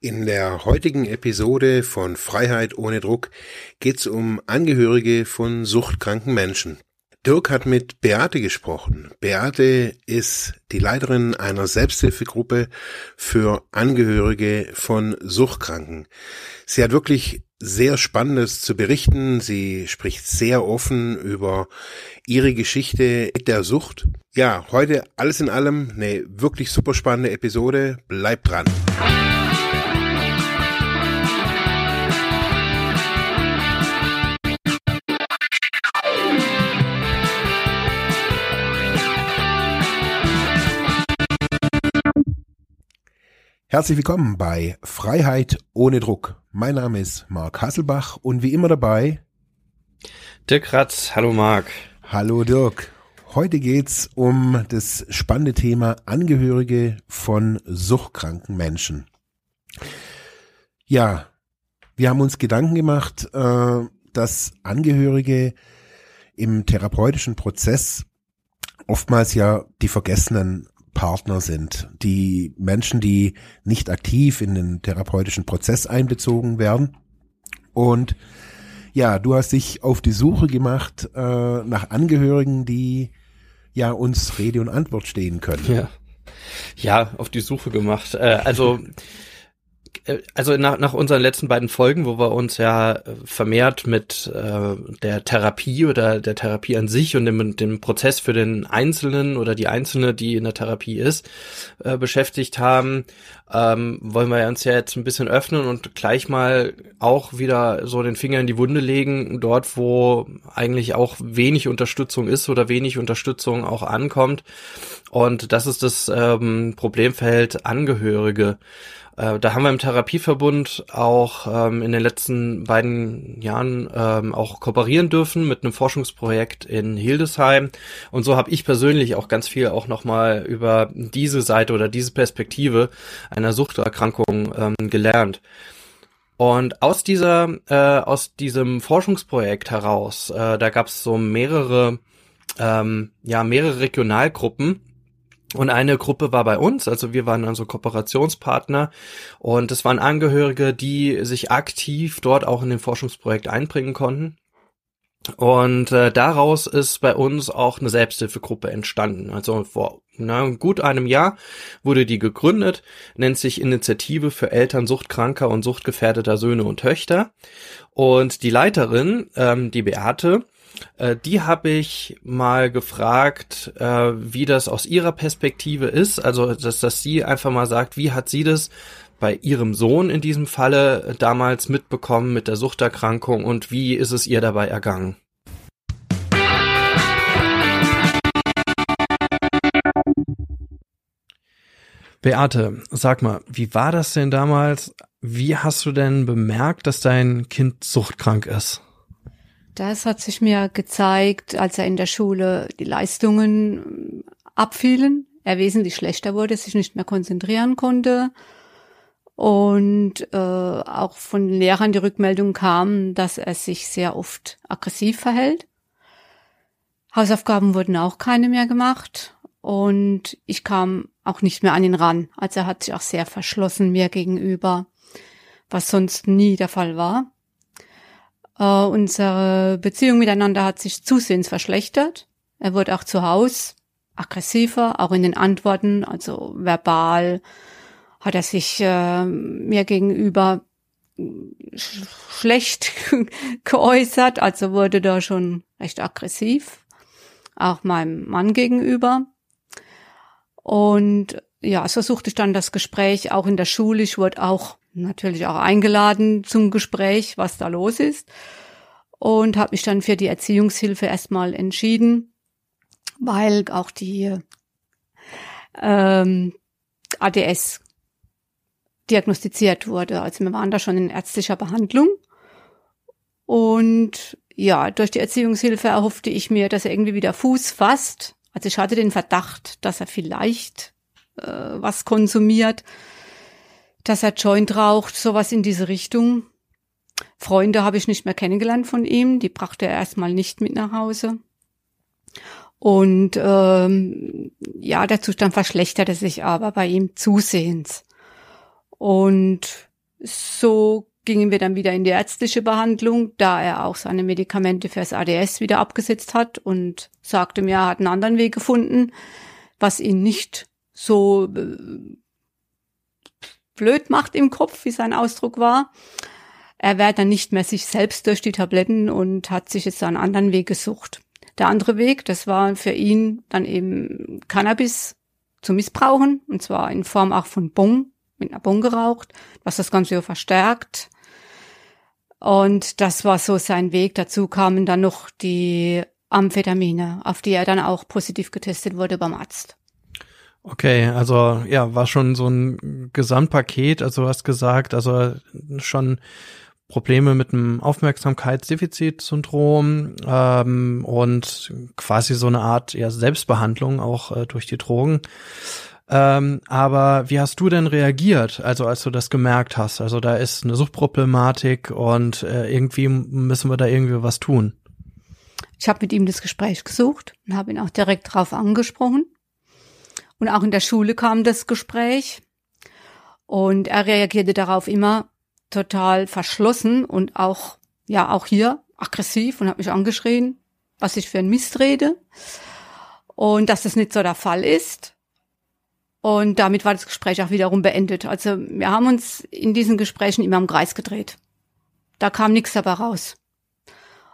In der heutigen Episode von Freiheit ohne Druck geht es um Angehörige von suchtkranken Menschen. Dirk hat mit Beate gesprochen. Beate ist die Leiterin einer Selbsthilfegruppe für Angehörige von Suchtkranken. Sie hat wirklich sehr Spannendes zu berichten. Sie spricht sehr offen über ihre Geschichte mit der Sucht. Ja, heute alles in allem eine wirklich super spannende Episode. Bleibt dran. Herzlich willkommen bei Freiheit ohne Druck. Mein Name ist Marc Hasselbach und wie immer dabei Dirk Ratz. Hallo Marc. Hallo Dirk. Heute geht's um das spannende Thema Angehörige von suchtkranken Menschen. Ja, wir haben uns Gedanken gemacht, äh, dass Angehörige im therapeutischen Prozess oftmals ja die vergessenen Partner sind, die Menschen, die nicht aktiv in den therapeutischen Prozess einbezogen werden. Und ja, du hast dich auf die Suche gemacht äh, nach Angehörigen, die ja uns Rede und Antwort stehen können. Ja, ja auf die Suche gemacht. Äh, also also nach, nach unseren letzten beiden Folgen, wo wir uns ja äh, vermehrt mit äh, der Therapie oder der Therapie an sich und dem, dem Prozess für den Einzelnen oder die Einzelne, die in der Therapie ist, äh, beschäftigt haben, ähm, wollen wir uns ja jetzt ein bisschen öffnen und gleich mal auch wieder so den Finger in die Wunde legen, dort wo eigentlich auch wenig Unterstützung ist oder wenig Unterstützung auch ankommt. Und das ist das ähm, Problemfeld Angehörige. Äh, da haben wir im Therapieverbund auch ähm, in den letzten beiden Jahren ähm, auch kooperieren dürfen mit einem Forschungsprojekt in Hildesheim. Und so habe ich persönlich auch ganz viel auch nochmal über diese Seite oder diese Perspektive einer Suchterkrankung ähm, gelernt. Und aus dieser, äh, aus diesem Forschungsprojekt heraus, äh, da gab es so mehrere, ähm, ja, mehrere Regionalgruppen, und eine Gruppe war bei uns, also wir waren also Kooperationspartner und es waren Angehörige, die sich aktiv dort auch in dem Forschungsprojekt einbringen konnten. Und äh, daraus ist bei uns auch eine Selbsthilfegruppe entstanden. Also vor na, gut einem Jahr wurde die gegründet, nennt sich Initiative für Eltern suchtkranker und suchtgefährdeter Söhne und Töchter. Und die Leiterin, ähm, die Beate, äh, die habe ich mal gefragt, äh, wie das aus ihrer Perspektive ist. Also, dass, dass sie einfach mal sagt, wie hat sie das bei ihrem Sohn in diesem Falle damals mitbekommen mit der Suchterkrankung und wie ist es ihr dabei ergangen? Beate, sag mal, wie war das denn damals? Wie hast du denn bemerkt, dass dein Kind suchtkrank ist? Das hat sich mir gezeigt, als er in der Schule die Leistungen abfielen, er wesentlich schlechter wurde, sich nicht mehr konzentrieren konnte und äh, auch von Lehrern die Rückmeldung kam, dass er sich sehr oft aggressiv verhält. Hausaufgaben wurden auch keine mehr gemacht und ich kam auch nicht mehr an ihn ran. Also er hat sich auch sehr verschlossen mir gegenüber, was sonst nie der Fall war. Äh, unsere Beziehung miteinander hat sich zusehends verschlechtert. Er wurde auch zu Hause aggressiver, auch in den Antworten, also verbal hat er sich äh, mir gegenüber sch schlecht geäußert, also wurde da schon recht aggressiv, auch meinem Mann gegenüber. Und ja, so suchte ich dann das Gespräch auch in der Schule. Ich wurde auch natürlich auch eingeladen zum Gespräch, was da los ist. Und habe mich dann für die Erziehungshilfe erstmal entschieden, weil auch die ähm, ADS diagnostiziert wurde. Also wir waren da schon in ärztlicher Behandlung. Und ja, durch die Erziehungshilfe erhoffte ich mir, dass er irgendwie wieder Fuß fasst. Also ich hatte den Verdacht, dass er vielleicht äh, was konsumiert dass er Joint raucht, sowas in diese Richtung. Freunde habe ich nicht mehr kennengelernt von ihm, die brachte er erstmal nicht mit nach Hause. Und ähm, ja, der Zustand verschlechterte sich aber bei ihm zusehends. Und So gingen wir dann wieder in die ärztliche Behandlung, da er auch seine Medikamente fürs ADS wieder abgesetzt hat und sagte mir, er hat einen anderen Weg gefunden, was ihn nicht so äh, blöd macht im Kopf, wie sein Ausdruck war. Er wäre dann nicht mehr sich selbst durch die Tabletten und hat sich jetzt einen anderen Weg gesucht. Der andere Weg, das war für ihn dann eben Cannabis zu missbrauchen, und zwar in Form auch von Bong, mit einer Bong geraucht, was das Ganze so verstärkt. Und das war so sein Weg. Dazu kamen dann noch die Amphetamine, auf die er dann auch positiv getestet wurde beim Arzt. Okay, also ja, war schon so ein Gesamtpaket, also du hast gesagt, also schon Probleme mit einem Aufmerksamkeitsdefizitsyndrom ähm, und quasi so eine Art ja, Selbstbehandlung auch äh, durch die Drogen. Ähm, aber wie hast du denn reagiert, also als du das gemerkt hast? Also da ist eine Suchtproblematik und äh, irgendwie müssen wir da irgendwie was tun. Ich habe mit ihm das Gespräch gesucht und habe ihn auch direkt darauf angesprochen. Und auch in der Schule kam das Gespräch. Und er reagierte darauf immer total verschlossen und auch, ja, auch hier aggressiv und hat mich angeschrien, was ich für ein Mist rede. Und dass das nicht so der Fall ist. Und damit war das Gespräch auch wiederum beendet. Also wir haben uns in diesen Gesprächen immer im Kreis gedreht. Da kam nichts dabei raus.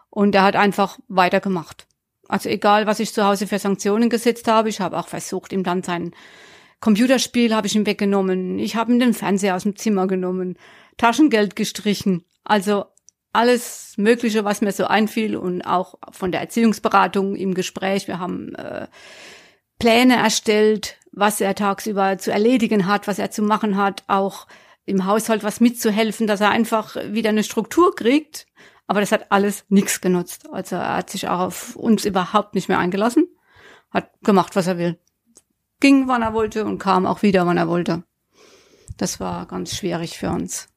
Und er hat einfach weitergemacht. Also egal, was ich zu Hause für Sanktionen gesetzt habe, ich habe auch versucht, ihm dann sein Computerspiel habe ich ihm weggenommen. Ich habe ihm den Fernseher aus dem Zimmer genommen, Taschengeld gestrichen. Also alles Mögliche, was mir so einfiel und auch von der Erziehungsberatung im Gespräch. Wir haben äh, Pläne erstellt, was er tagsüber zu erledigen hat, was er zu machen hat, auch im Haushalt was mitzuhelfen, dass er einfach wieder eine Struktur kriegt. Aber das hat alles nichts genutzt. Also er hat sich auch auf uns überhaupt nicht mehr eingelassen, hat gemacht, was er will. Ging, wann er wollte und kam auch wieder, wann er wollte. Das war ganz schwierig für uns.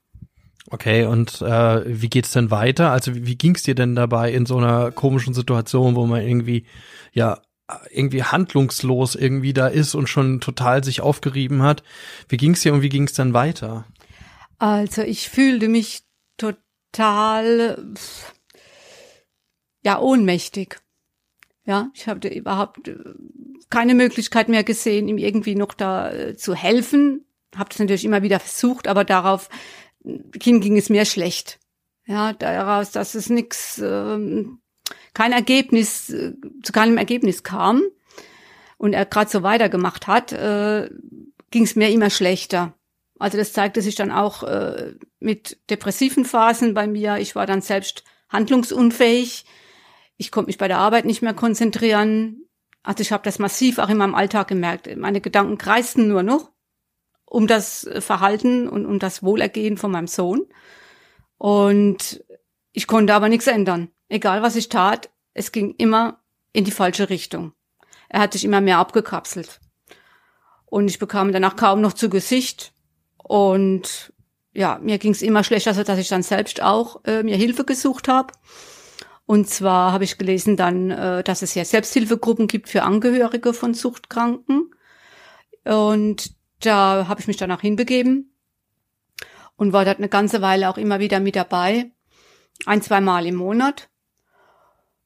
Okay, und äh, wie geht's denn weiter? Also wie, wie ging's dir denn dabei in so einer komischen Situation, wo man irgendwie ja irgendwie handlungslos irgendwie da ist und schon total sich aufgerieben hat? Wie ging's dir und wie ging's dann weiter? Also ich fühlte mich total ja ohnmächtig. Ja, ich habe überhaupt äh, keine Möglichkeit mehr gesehen, ihm irgendwie noch da äh, zu helfen. Habe das natürlich immer wieder versucht, aber darauf Kind ging es mir schlecht. Ja, daraus, dass es nichts, äh, kein Ergebnis, äh, zu keinem Ergebnis kam und er gerade so weitergemacht hat, äh, ging es mir immer schlechter. Also das zeigte sich dann auch äh, mit depressiven Phasen bei mir. Ich war dann selbst handlungsunfähig. Ich konnte mich bei der Arbeit nicht mehr konzentrieren. Also ich habe das massiv auch in meinem Alltag gemerkt. Meine Gedanken kreisten nur noch um das Verhalten und um das Wohlergehen von meinem Sohn. Und ich konnte aber nichts ändern. Egal was ich tat, es ging immer in die falsche Richtung. Er hat sich immer mehr abgekapselt. Und ich bekam danach kaum noch zu Gesicht. Und ja, mir ging es immer schlechter, so dass ich dann selbst auch äh, mir Hilfe gesucht habe. Und zwar habe ich gelesen dann, äh, dass es ja Selbsthilfegruppen gibt für Angehörige von Suchtkranken. Und da habe ich mich danach hinbegeben und war dort eine ganze Weile auch immer wieder mit dabei, ein, zwei Mal im Monat,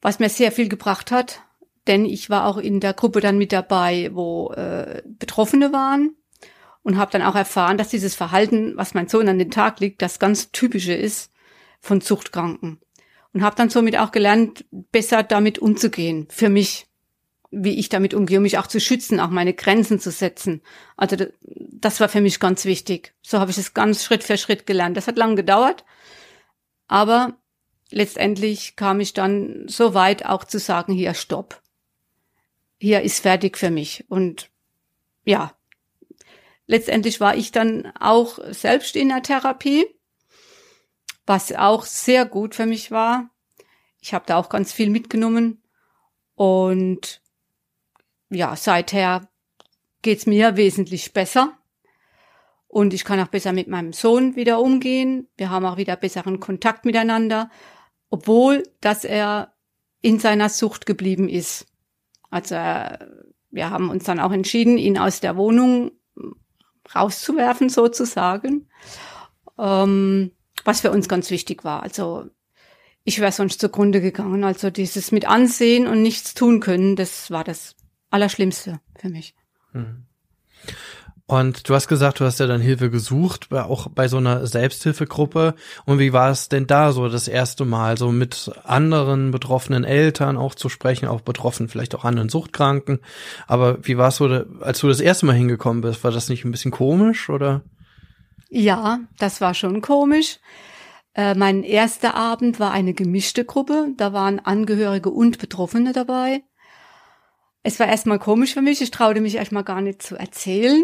was mir sehr viel gebracht hat, denn ich war auch in der Gruppe dann mit dabei, wo äh, Betroffene waren und habe dann auch erfahren, dass dieses Verhalten, was mein Sohn an den Tag legt, das ganz typische ist von Zuchtkranken und habe dann somit auch gelernt, besser damit umzugehen für mich wie ich damit umgehe, um mich auch zu schützen, auch meine Grenzen zu setzen. Also das war für mich ganz wichtig. So habe ich es ganz Schritt für Schritt gelernt. Das hat lange gedauert, aber letztendlich kam ich dann so weit auch zu sagen, hier stopp. Hier ist fertig für mich. Und ja, letztendlich war ich dann auch selbst in der Therapie, was auch sehr gut für mich war. Ich habe da auch ganz viel mitgenommen und ja, seither geht's mir wesentlich besser. Und ich kann auch besser mit meinem Sohn wieder umgehen. Wir haben auch wieder besseren Kontakt miteinander, obwohl, dass er in seiner Sucht geblieben ist. Also wir haben uns dann auch entschieden, ihn aus der Wohnung rauszuwerfen sozusagen. ähm, was für uns ganz wichtig war. Also ich wäre sonst zugrunde gegangen. Also dieses mit ansehen und nichts tun können, das war das Allerschlimmste für mich. Mhm. Und du hast gesagt, du hast ja dann Hilfe gesucht, auch bei so einer Selbsthilfegruppe. Und wie war es denn da so das erste Mal, so mit anderen betroffenen Eltern auch zu sprechen, auch betroffen, vielleicht auch anderen Suchtkranken. Aber wie war es so, als du das erste Mal hingekommen bist? War das nicht ein bisschen komisch oder? Ja, das war schon komisch. Äh, mein erster Abend war eine gemischte Gruppe. Da waren Angehörige und Betroffene dabei. Es war erstmal komisch für mich. Ich traute mich erstmal gar nicht zu erzählen,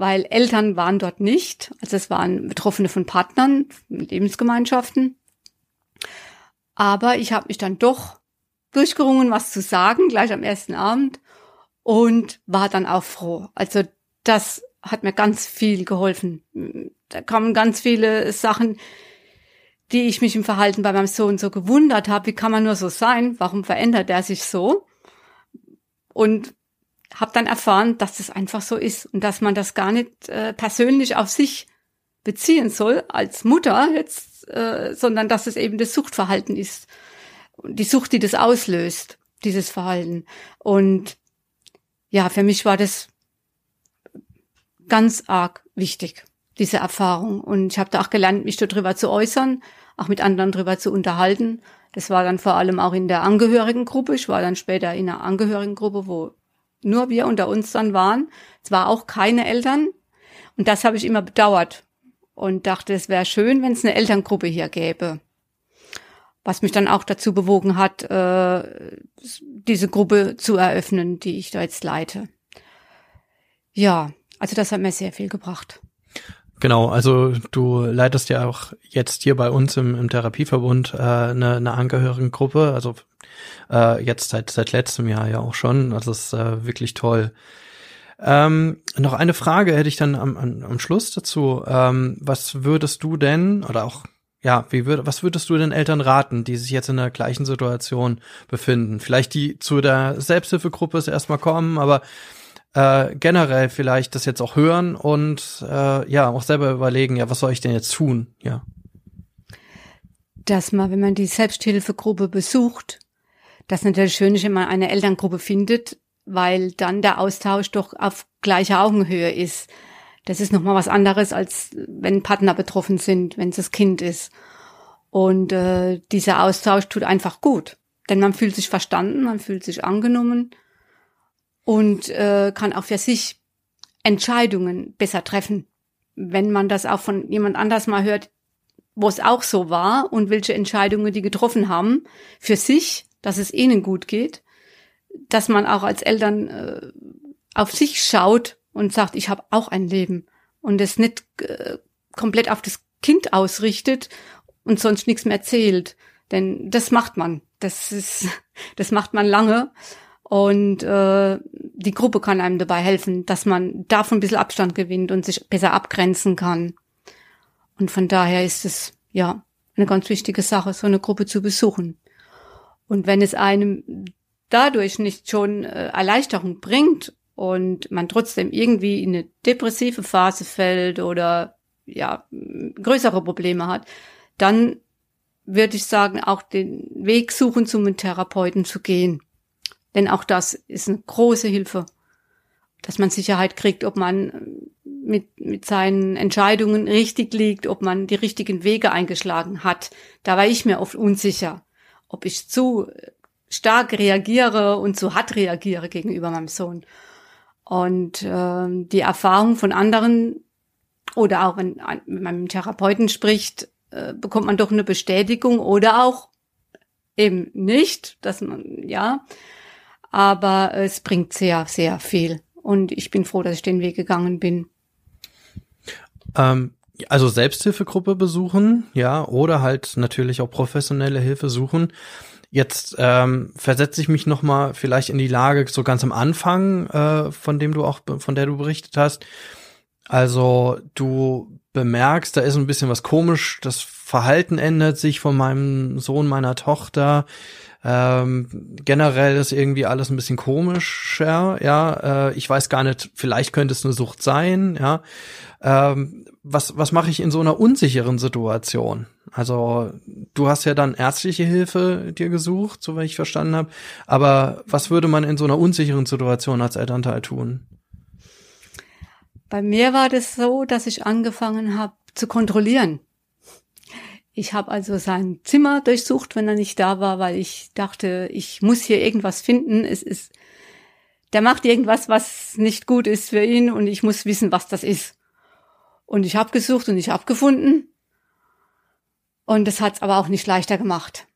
weil Eltern waren dort nicht. Also es waren Betroffene von Partnern, Lebensgemeinschaften. Aber ich habe mich dann doch durchgerungen, was zu sagen, gleich am ersten Abend und war dann auch froh. Also das hat mir ganz viel geholfen. Da kamen ganz viele Sachen, die ich mich im Verhalten bei meinem Sohn so gewundert habe. Wie kann man nur so sein? Warum verändert er sich so? Und habe dann erfahren, dass das einfach so ist und dass man das gar nicht äh, persönlich auf sich beziehen soll als Mutter jetzt, äh, sondern dass es eben das Suchtverhalten ist, die Sucht, die das auslöst, dieses Verhalten. Und ja, für mich war das ganz arg wichtig, diese Erfahrung. Und ich habe da auch gelernt, mich darüber zu äußern, auch mit anderen darüber zu unterhalten. Das war dann vor allem auch in der Angehörigengruppe. Ich war dann später in einer Angehörigengruppe, wo nur wir unter uns dann waren. Es war auch keine Eltern. Und das habe ich immer bedauert und dachte, es wäre schön, wenn es eine Elterngruppe hier gäbe. Was mich dann auch dazu bewogen hat, äh, diese Gruppe zu eröffnen, die ich da jetzt leite. Ja, also das hat mir sehr viel gebracht. Genau, also du leitest ja auch jetzt hier bei uns im, im Therapieverbund äh, eine, eine Angehörigengruppe, also äh, jetzt seit seit letztem Jahr ja auch schon. Das ist äh, wirklich toll. Ähm, noch eine Frage hätte ich dann am, am, am Schluss dazu. Ähm, was würdest du denn oder auch ja, wie würd, was würdest du den Eltern raten, die sich jetzt in der gleichen Situation befinden? Vielleicht die zu der Selbsthilfegruppe erstmal kommen, aber äh, generell vielleicht das jetzt auch hören und äh, ja, auch selber überlegen, ja, was soll ich denn jetzt tun? Ja. Dass man, wenn man die Selbsthilfegruppe besucht, das natürlich schön ist, wenn man eine Elterngruppe findet, weil dann der Austausch doch auf gleicher Augenhöhe ist. Das ist nochmal was anderes, als wenn Partner betroffen sind, wenn es das Kind ist. Und äh, dieser Austausch tut einfach gut. Denn man fühlt sich verstanden, man fühlt sich angenommen und äh, kann auch für sich Entscheidungen besser treffen. Wenn man das auch von jemand anders mal hört, wo es auch so war und welche Entscheidungen die getroffen haben für sich, dass es ihnen gut geht, dass man auch als Eltern äh, auf sich schaut und sagt, ich habe auch ein Leben und es nicht äh, komplett auf das Kind ausrichtet und sonst nichts mehr zählt. Denn das macht man. Das ist, das macht man lange. Und äh, die Gruppe kann einem dabei helfen, dass man davon ein bisschen Abstand gewinnt und sich besser abgrenzen kann. Und von daher ist es ja eine ganz wichtige Sache, so eine Gruppe zu besuchen. Und wenn es einem dadurch nicht schon äh, Erleichterung bringt und man trotzdem irgendwie in eine depressive Phase fällt oder ja größere Probleme hat, dann würde ich sagen, auch den Weg suchen, zum Therapeuten zu gehen. Denn auch das ist eine große Hilfe, dass man Sicherheit kriegt, ob man mit, mit seinen Entscheidungen richtig liegt, ob man die richtigen Wege eingeschlagen hat. Da war ich mir oft unsicher, ob ich zu stark reagiere und zu hart reagiere gegenüber meinem Sohn. Und äh, die Erfahrung von anderen oder auch wenn man mit meinem Therapeuten spricht, äh, bekommt man doch eine Bestätigung oder auch eben nicht, dass man, ja, aber es bringt sehr, sehr viel. Und ich bin froh, dass ich den Weg gegangen bin. Ähm, also Selbsthilfegruppe besuchen, ja, oder halt natürlich auch professionelle Hilfe suchen. Jetzt ähm, versetze ich mich noch mal vielleicht in die Lage so ganz am Anfang, äh, von dem du auch, von der du berichtet hast. Also du bemerkst, da ist ein bisschen was komisch, das Verhalten ändert sich von meinem Sohn, meiner Tochter Ähm, generell ist irgendwie alles ein bisschen komischer, ja. Äh, ich weiß gar nicht, vielleicht könnte es eine Sucht sein, ja. Ähm, was was mache ich in so einer unsicheren Situation? Also du hast ja dann ärztliche Hilfe dir gesucht, soweit ich verstanden habe. Aber was würde man in so einer unsicheren Situation als Elternteil tun? Bei mir war das so, dass ich angefangen habe zu kontrollieren. Ich habe also sein Zimmer durchsucht, wenn er nicht da war, weil ich dachte, ich muss hier irgendwas finden. Es ist, der macht irgendwas, was nicht gut ist für ihn und ich muss wissen, was das ist. Und ich habe gesucht und ich habe gefunden. Und das hat es aber auch nicht leichter gemacht.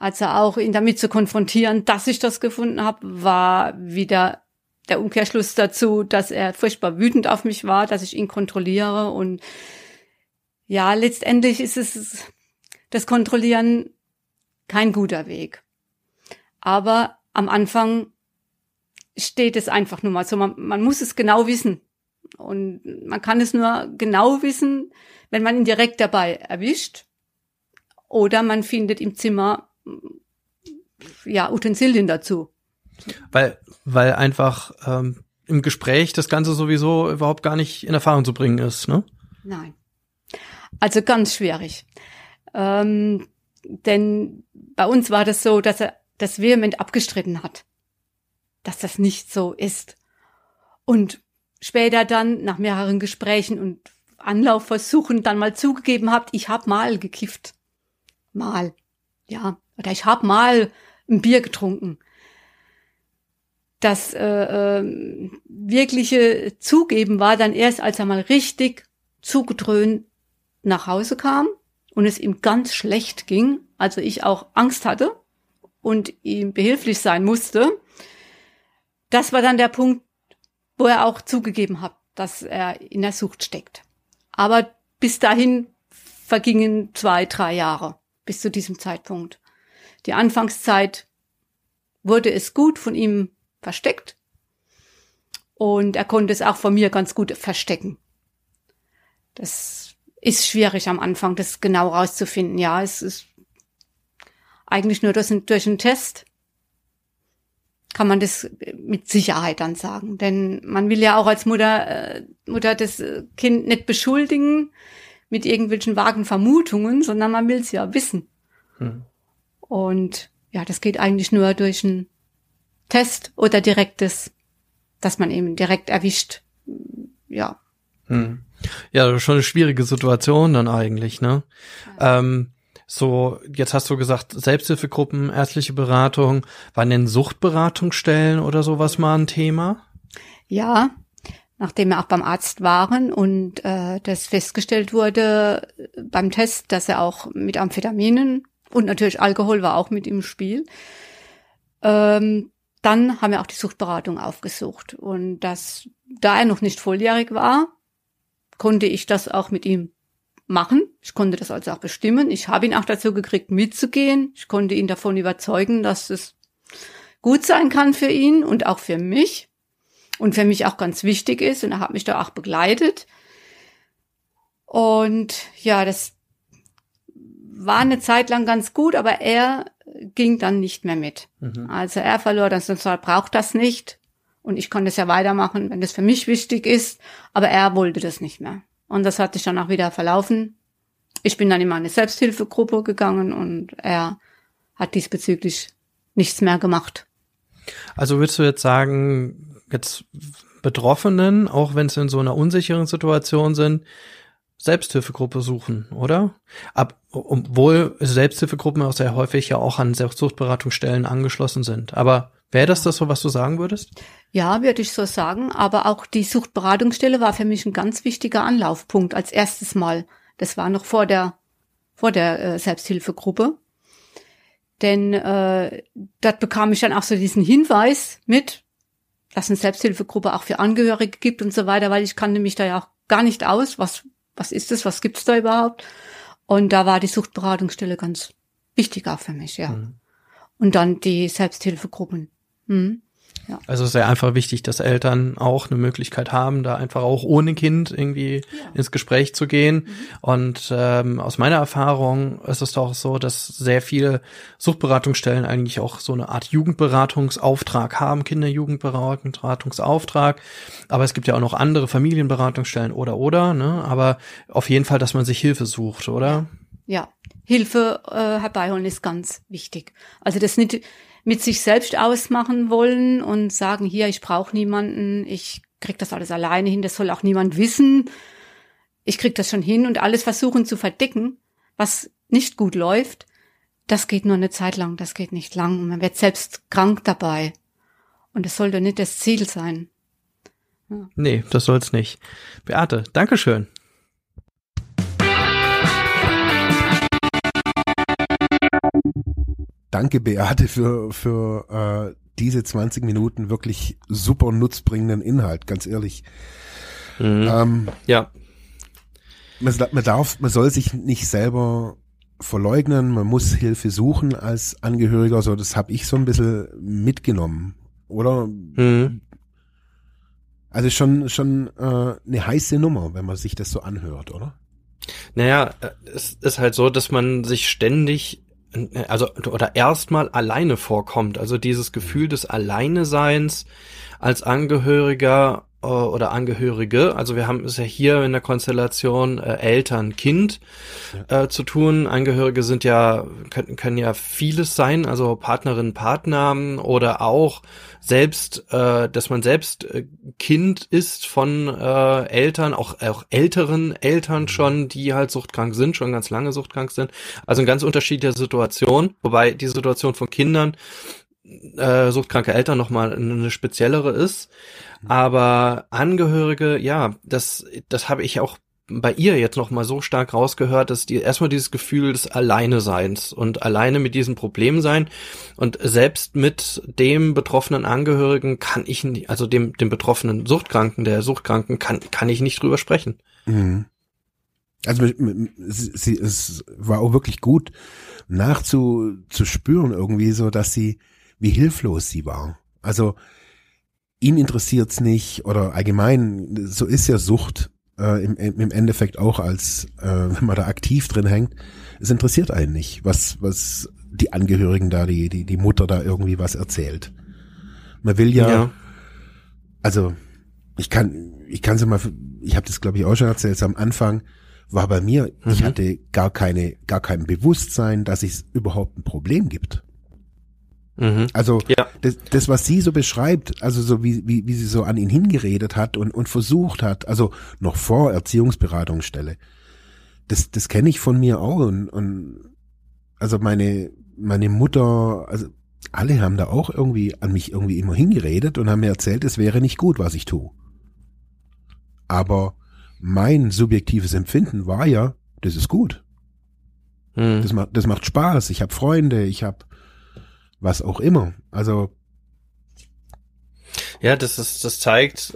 Also auch ihn damit zu konfrontieren, dass ich das gefunden habe, war wieder der Umkehrschluss dazu, dass er furchtbar wütend auf mich war, dass ich ihn kontrolliere und ja, letztendlich ist es das Kontrollieren kein guter Weg. Aber am Anfang steht es einfach nur mal so. Man, man muss es genau wissen. Und man kann es nur genau wissen, wenn man ihn direkt dabei erwischt. Oder man findet im Zimmer, ja, Utensilien dazu. Weil, weil einfach ähm, im Gespräch das Ganze sowieso überhaupt gar nicht in Erfahrung zu bringen ist, ne? Nein. Also ganz schwierig. Ähm, denn bei uns war das so, dass er das vehement abgestritten hat, dass das nicht so ist. Und später dann, nach mehreren Gesprächen und Anlaufversuchen, dann mal zugegeben habt, ich hab mal gekifft. Mal. Ja. Oder ich hab mal ein Bier getrunken. Das äh, äh, wirkliche Zugeben war dann erst, als er mal richtig zugedröhnt nach Hause kam und es ihm ganz schlecht ging, also ich auch Angst hatte und ihm behilflich sein musste, das war dann der Punkt, wo er auch zugegeben hat, dass er in der Sucht steckt. Aber bis dahin vergingen zwei, drei Jahre bis zu diesem Zeitpunkt. Die Anfangszeit wurde es gut von ihm versteckt und er konnte es auch von mir ganz gut verstecken. Das ist schwierig am Anfang, das genau rauszufinden. Ja, es ist eigentlich nur durch, durch einen Test kann man das mit Sicherheit dann sagen. Denn man will ja auch als Mutter, äh, Mutter das Kind nicht beschuldigen mit irgendwelchen vagen Vermutungen, sondern man will es ja wissen. Hm. Und ja, das geht eigentlich nur durch einen Test oder direktes, dass man eben direkt erwischt. Ja. Hm. Ja, schon eine schwierige Situation dann eigentlich, ne? Ja. Ähm, so, jetzt hast du gesagt, Selbsthilfegruppen, ärztliche Beratung, waren denn Suchtberatungsstellen oder sowas mal ein Thema? Ja, nachdem wir auch beim Arzt waren und äh, das festgestellt wurde beim Test, dass er auch mit Amphetaminen und natürlich Alkohol war auch mit im Spiel. Ähm, dann haben wir auch die Suchtberatung aufgesucht und das, da er noch nicht volljährig war, konnte ich das auch mit ihm machen. Ich konnte das also auch bestimmen. Ich habe ihn auch dazu gekriegt, mitzugehen. Ich konnte ihn davon überzeugen, dass es gut sein kann für ihn und auch für mich und für mich auch ganz wichtig ist. Und er hat mich da auch begleitet. Und ja, das war eine Zeit lang ganz gut, aber er ging dann nicht mehr mit. Mhm. Also er verlor das und braucht das nicht. Und ich konnte es ja weitermachen, wenn das für mich wichtig ist. Aber er wollte das nicht mehr. Und das hat sich dann auch wieder verlaufen. Ich bin dann in meine Selbsthilfegruppe gegangen und er hat diesbezüglich nichts mehr gemacht. Also würdest du jetzt sagen, jetzt Betroffenen, auch wenn sie in so einer unsicheren Situation sind, Selbsthilfegruppe suchen, oder? Ab, obwohl Selbsthilfegruppen auch sehr häufig ja auch an Suchtberatungsstellen angeschlossen sind. Aber wäre das das so, was du sagen würdest? Ja, würde ich so sagen. Aber auch die Suchtberatungsstelle war für mich ein ganz wichtiger Anlaufpunkt als erstes Mal. Das war noch vor der, vor der äh, Selbsthilfegruppe. Denn äh, dort bekam ich dann auch so diesen Hinweis mit, dass eine Selbsthilfegruppe auch für Angehörige gibt und so weiter, weil ich kannte mich da ja auch gar nicht aus, was was ist es, was gibt's da überhaupt? Und da war die Suchtberatungsstelle ganz wichtig auch für mich, ja. Mhm. Und dann die Selbsthilfegruppen. Mhm. Ja. Also es ist ja einfach wichtig, dass Eltern auch eine Möglichkeit haben, da einfach auch ohne Kind irgendwie ja. ins Gespräch zu gehen. Mhm. Und ähm, aus meiner Erfahrung ist es doch so, dass sehr viele Suchtberatungsstellen eigentlich auch so eine Art Jugendberatungsauftrag haben, Kinderjugendberatungsauftrag. Aber es gibt ja auch noch andere Familienberatungsstellen oder oder, ne? Aber auf jeden Fall, dass man sich Hilfe sucht, oder? Ja, Hilfe äh, herbeiholen ist ganz wichtig. Also das nicht mit sich selbst ausmachen wollen und sagen, hier, ich brauche niemanden, ich krieg das alles alleine hin, das soll auch niemand wissen, ich krieg das schon hin und alles versuchen zu verdecken, was nicht gut läuft, das geht nur eine Zeit lang, das geht nicht lang. Man wird selbst krank dabei. Und das sollte nicht das Ziel sein. Ja. Nee, das soll's nicht. Beate, Dankeschön. Danke, Beate, für, für äh, diese 20 Minuten wirklich super nutzbringenden Inhalt, ganz ehrlich. Mhm. Ähm, ja. Man, man darf, man soll sich nicht selber verleugnen, man muss Hilfe suchen als Angehöriger, so das habe ich so ein bisschen mitgenommen, oder? Mhm. Also schon schon äh, eine heiße Nummer, wenn man sich das so anhört, oder? Naja, äh, es ist halt so, dass man sich ständig also oder erstmal alleine vorkommt. Also dieses Gefühl des Alleineseins als Angehöriger oder Angehörige. Also wir haben es ja hier in der Konstellation äh, Eltern, Kind ja. äh, zu tun. Angehörige sind ja können, können ja vieles sein, also Partnerin, Partner oder auch selbst, äh, dass man selbst äh, Kind ist von äh, Eltern, auch auch älteren Eltern mhm. schon, die halt suchtkrank sind, schon ganz lange suchtkrank sind. Also eine ganz unterschiedliche Situation, wobei die Situation von Kindern äh, suchtkranke Eltern nochmal eine speziellere ist. Aber Angehörige, ja, das, das habe ich auch bei ihr jetzt noch mal so stark rausgehört, dass die erstmal dieses Gefühl des Alleineseins und alleine mit diesem Problem sein und selbst mit dem betroffenen Angehörigen kann ich nicht, also dem dem betroffenen Suchtkranken, der Suchtkranken kann kann ich nicht drüber sprechen. Mhm. Also sie, es war auch wirklich gut nachzuspüren irgendwie so, dass sie wie hilflos sie war. Also ihn interessiert's nicht oder allgemein, so ist ja Sucht äh, im, im Endeffekt auch als, äh, wenn man da aktiv drin hängt, es interessiert einen nicht, was, was die Angehörigen da, die, die, die Mutter da irgendwie was erzählt. Man will ja, ja. also ich kann, ich kann sie mal, ich habe das glaube ich auch schon erzählt, am Anfang war bei mir, mhm. ich hatte gar keine, gar kein Bewusstsein, dass es überhaupt ein Problem gibt. Mhm. Also ja. das, das, was sie so beschreibt, also so wie, wie, wie sie so an ihn hingeredet hat und, und versucht hat, also noch vor Erziehungsberatungsstelle, das, das kenne ich von mir auch und, und also meine, meine Mutter, also alle haben da auch irgendwie an mich irgendwie immer hingeredet und haben mir erzählt, es wäre nicht gut, was ich tue. Aber mein subjektives Empfinden war ja, das ist gut. Mhm. Das, macht, das macht Spaß. Ich habe Freunde, ich habe was auch immer. Also ja, das ist, das zeigt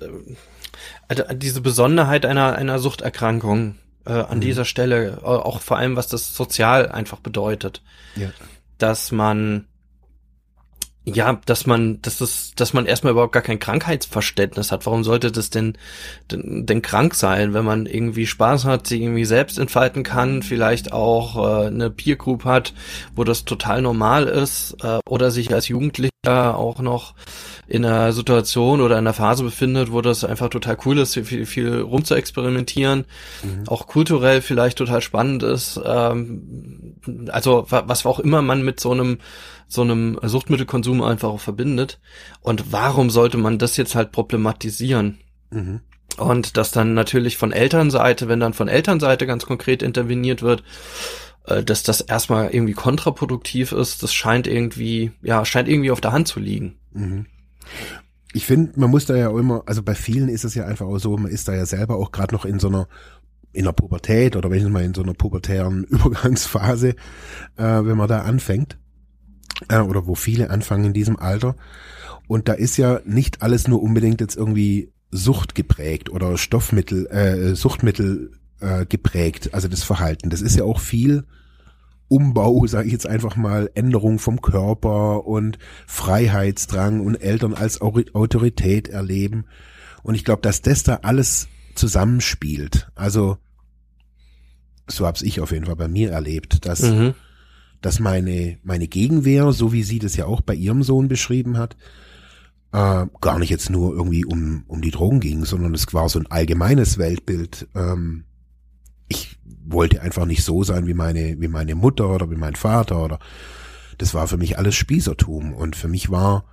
äh, diese Besonderheit einer einer Suchterkrankung äh, an mhm. dieser Stelle, auch vor allem was das sozial einfach bedeutet, ja. dass man ja, dass man, dass das, dass man erstmal überhaupt gar kein Krankheitsverständnis hat. Warum sollte das denn, denn, denn krank sein, wenn man irgendwie Spaß hat, sich irgendwie selbst entfalten kann, vielleicht auch äh, eine Peer Group hat, wo das total normal ist, äh, oder sich als Jugendlicher auch noch in einer Situation oder in einer Phase befindet, wo das einfach total cool ist, viel, viel rum zu experimentieren, mhm. auch kulturell vielleicht total spannend ist. Ähm, also was auch immer man mit so einem so einem Suchtmittelkonsum einfach auch verbindet. Und warum sollte man das jetzt halt problematisieren? Mhm. Und dass dann natürlich von Elternseite, wenn dann von Elternseite ganz konkret interveniert wird, äh, dass das erstmal irgendwie kontraproduktiv ist, das scheint irgendwie, ja, scheint irgendwie auf der Hand zu liegen. Mhm. Ich finde, man muss da ja auch immer, also bei vielen ist es ja einfach auch so, man ist da ja selber auch gerade noch in so einer in der Pubertät oder wenn ich mal in so einer pubertären Übergangsphase, äh, wenn man da anfängt äh, oder wo viele anfangen in diesem Alter. Und da ist ja nicht alles nur unbedingt jetzt irgendwie Sucht geprägt oder Stoffmittel, äh, Suchtmittel äh, geprägt, also das Verhalten. Das ist ja auch viel Umbau, sage ich jetzt einfach mal, Änderung vom Körper und Freiheitsdrang und Eltern als Autorität erleben. Und ich glaube, dass das da alles zusammenspielt. Also so hab's ich auf jeden Fall bei mir erlebt, dass, mhm. Dass meine, meine Gegenwehr, so wie sie das ja auch bei ihrem Sohn beschrieben hat, äh, gar nicht jetzt nur irgendwie um, um die Drogen ging, sondern es war so ein allgemeines Weltbild. Ähm, ich wollte einfach nicht so sein wie meine, wie meine Mutter oder wie mein Vater oder das war für mich alles Spießertum und für mich war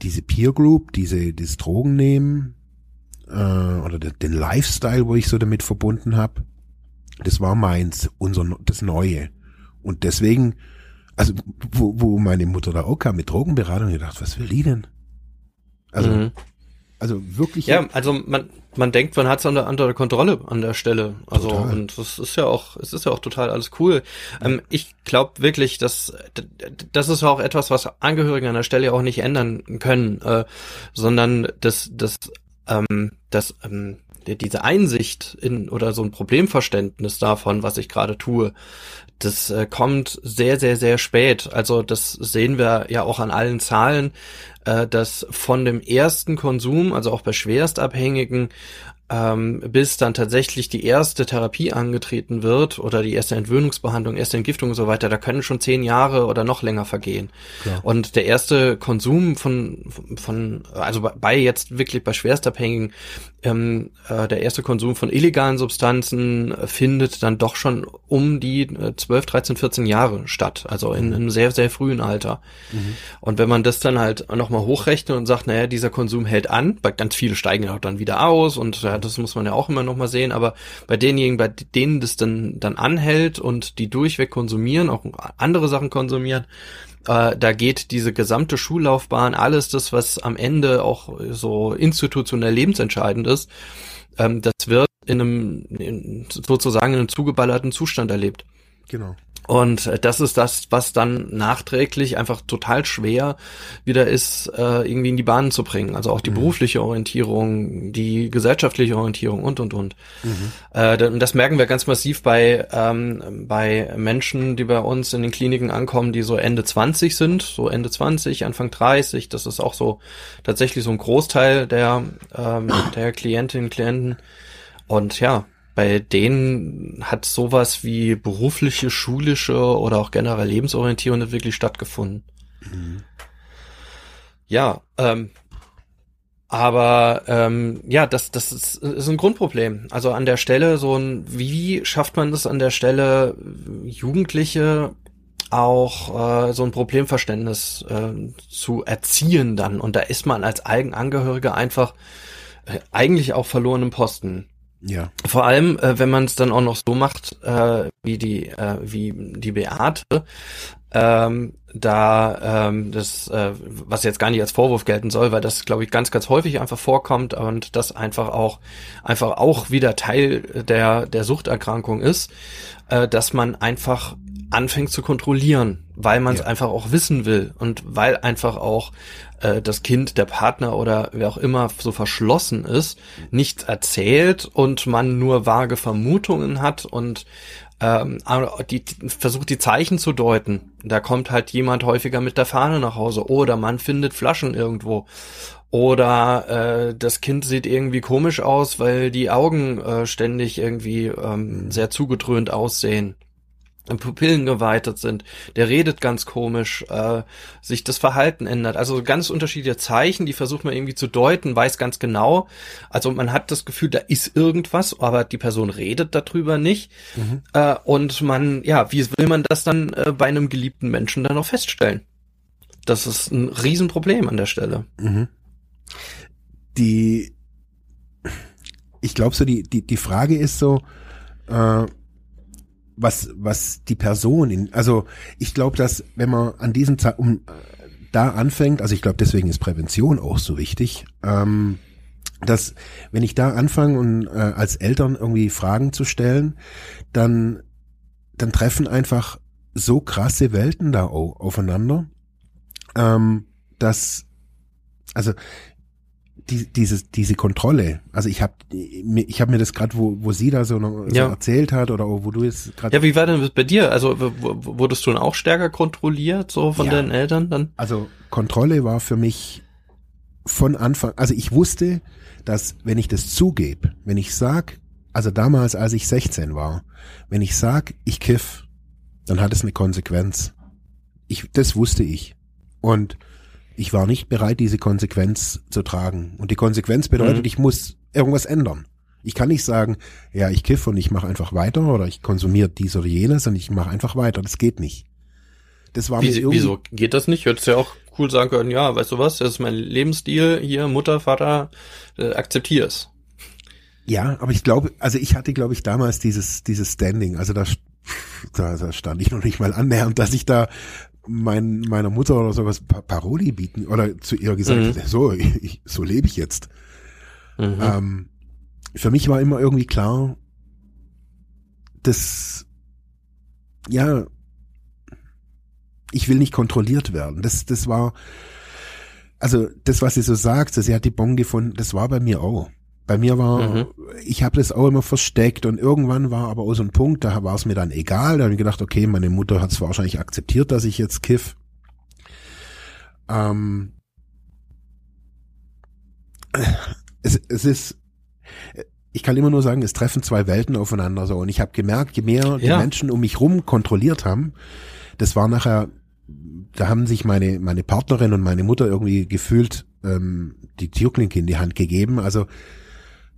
diese Peer Group, diese, dieses Drogennehmen äh, oder den Lifestyle, wo ich so damit verbunden habe, das war meins, unser, das Neue. Und deswegen, also wo, wo meine Mutter da auch kam mit Drogenberatung, ich dachte, was will die denn? Also, mhm. also wirklich. Ja, also man, man denkt, man hat es unter, unter Kontrolle an der Stelle. Also total. und das ist ja auch, es ist ja auch total alles cool. Ähm, ich glaube wirklich, dass das ist auch etwas, was Angehörige an der Stelle auch nicht ändern können, äh, sondern das, das, ähm, das ähm, diese Einsicht in oder so ein Problemverständnis davon, was ich gerade tue, das äh, kommt sehr, sehr, sehr spät. Also das sehen wir ja auch an allen Zahlen, äh, dass von dem ersten Konsum, also auch bei Schwerstabhängigen, ähm, bis dann tatsächlich die erste Therapie angetreten wird oder die erste Entwöhnungsbehandlung, erste Entgiftung und so weiter, da können schon zehn Jahre oder noch länger vergehen. Klar. Und der erste Konsum von, von, also bei jetzt wirklich bei Schwerstabhängigen, ähm, äh, der erste Konsum von illegalen Substanzen findet dann doch schon um die 12, 13, 14 Jahre statt, also in, in einem sehr, sehr frühen Alter. Mhm. Und wenn man das dann halt nochmal hochrechnet und sagt, naja, dieser Konsum hält an, weil ganz viele steigen ja auch dann wieder aus und ja, das muss man ja auch immer nochmal sehen, aber bei denjenigen, bei denen das dann, dann anhält und die durchweg konsumieren, auch andere Sachen konsumieren, äh, da geht diese gesamte Schullaufbahn, alles das, was am Ende auch so institutionell lebensentscheidend ist, ähm, das wird in einem in, sozusagen in einem zugeballerten Zustand erlebt. Genau. Und äh, das ist das, was dann nachträglich einfach total schwer wieder ist, äh, irgendwie in die Bahnen zu bringen. Also auch die mhm. berufliche Orientierung, die gesellschaftliche Orientierung und, und, und. Mhm. Äh, das merken wir ganz massiv bei, ähm, bei Menschen, die bei uns in den Kliniken ankommen, die so Ende 20 sind, so Ende 20, Anfang 30. Das ist auch so tatsächlich so ein Großteil der, ähm, der Klientinnen und Klienten. Und ja, bei denen hat sowas wie berufliche, schulische oder auch generell Lebensorientierung nicht wirklich stattgefunden. Mhm. Ja, ähm, aber ähm, ja, das, das ist, ist ein Grundproblem. Also an der Stelle so ein, wie schafft man es an der Stelle, Jugendliche auch äh, so ein Problemverständnis äh, zu erziehen dann. Und da ist man als Eigenangehörige einfach äh, eigentlich auch verloren im Posten. Ja. Vor allem, äh, wenn man es dann auch noch so macht, äh, wie die, äh, wie die Beate, ähm, da ähm, das, äh, was jetzt gar nicht als Vorwurf gelten soll, weil das, glaube ich, ganz, ganz häufig einfach vorkommt und das einfach auch, einfach auch wieder Teil der der Suchterkrankung ist, äh, dass man einfach anfängt zu kontrollieren, weil man es ja. einfach auch wissen will und weil einfach auch äh, das Kind, der Partner oder wer auch immer so verschlossen ist, nichts erzählt und man nur vage Vermutungen hat und ähm, die, versucht die Zeichen zu deuten. Da kommt halt jemand häufiger mit der Fahne nach Hause oder man findet Flaschen irgendwo oder äh, das Kind sieht irgendwie komisch aus, weil die Augen äh, ständig irgendwie ähm, sehr zugedröhnt aussehen. Pupillen geweitet sind, der redet ganz komisch, äh, sich das Verhalten ändert. Also ganz unterschiedliche Zeichen, die versucht man irgendwie zu deuten, weiß ganz genau. Also man hat das Gefühl, da ist irgendwas, aber die Person redet darüber nicht. Mhm. Äh, und man, ja, wie will man das dann äh, bei einem geliebten Menschen dann noch feststellen? Das ist ein Riesenproblem an der Stelle. Mhm. Die, ich glaube so, die, die, die Frage ist so, äh, was, was die Person in, also ich glaube, dass wenn man an diesem Zeit um da anfängt, also ich glaube, deswegen ist Prävention auch so wichtig, ähm, dass wenn ich da anfange und äh, als Eltern irgendwie Fragen zu stellen, dann dann treffen einfach so krasse Welten da aufeinander, ähm, dass also die, diese, diese Kontrolle, also ich habe ich hab mir das gerade, wo, wo sie da so, noch, so Ja. erzählt hat oder wo du jetzt gerade, Ja, wie war denn das bei dir? Also wurdest du dann auch stärker kontrolliert, so von Ja. deinen Eltern dann? also Kontrolle war für mich von Anfang, also ich wusste, dass wenn ich das zugebe, wenn ich sag, also damals, als ich 16 war, wenn ich sag, ich kiff, dann hat es eine Konsequenz. Ich, das wusste ich. Und ich war nicht bereit, diese Konsequenz zu tragen. Und die Konsequenz bedeutet, Mhm. ich muss irgendwas ändern. Ich kann nicht sagen, ja, ich kiff und ich mache einfach weiter oder ich konsumiere dies oder jenes und ich mache einfach weiter. Das geht nicht. Das war mir Wie, irgendwie, wieso geht das nicht? Hättest ja auch cool sagen können, ja, weißt du was, das ist mein Lebensstil, hier, Mutter, Vater, äh, akzeptier's. Ja, aber ich glaube, also ich hatte, glaube ich, damals dieses, dieses Standing. Also da, da, da stand ich noch nicht mal annähernd, dass ich da mein, meiner Mutter oder sowas Pa- Paroli bieten oder zu ihr gesagt Mhm. so, ich, so lebe ich jetzt. Mhm. Ähm, für mich war immer irgendwie klar, dass, ja, ich will nicht kontrolliert werden. Das, das war, also das, was sie so sagt, sie hat die Bon gefunden, das war bei mir auch. Bei mir war, Mhm. ich habe das auch immer versteckt und irgendwann war aber auch so ein Punkt, da war es mir dann egal. Da habe ich gedacht, okay, meine Mutter hat es wahrscheinlich akzeptiert, dass ich jetzt kiff. Ähm, es, es ist, ich kann immer nur sagen, es treffen zwei Welten aufeinander so. Und ich habe gemerkt, je mehr die Ja. Menschen um mich rum kontrolliert haben, das war nachher, da haben sich meine meine Partnerin und meine Mutter irgendwie gefühlt ähm, die Türklinke in die Hand gegeben. Also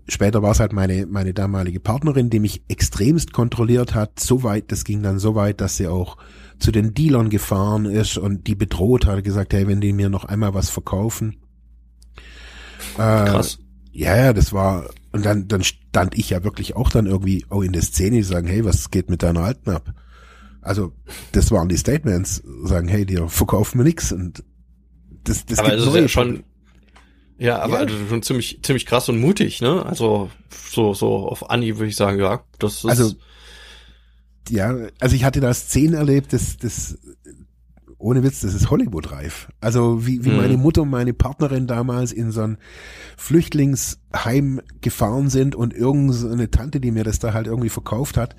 später war es halt meine meine damalige Partnerin, die mich extremst kontrolliert hat. So weit, das ging dann so weit, dass sie auch zu den Dealern gefahren ist und die bedroht hat, gesagt, hey, wenn die mir noch einmal was verkaufen. Äh, Krass. ja, ja, das war, und dann, dann stand ich ja wirklich auch dann irgendwie auch in der Szene, die sagen, hey, was geht mit deiner Alten ab? Also, das waren die Statements, sagen, hey, dir verkaufen wir nix und das, das aber gibt es ist ja schon, ja, aber Ja. also schon ziemlich, ziemlich krass und mutig, ne? Also so, so auf Anni würde ich sagen, ja, das ist. Also, ja, also ich hatte da Szenen erlebt, das, das, ohne Witz, das ist Hollywood-reif. Also wie, wie Mhm. meine Mutter und meine Partnerin damals in so ein Flüchtlingsheim gefahren sind und irgendeine Tante, die mir das da halt irgendwie verkauft hat,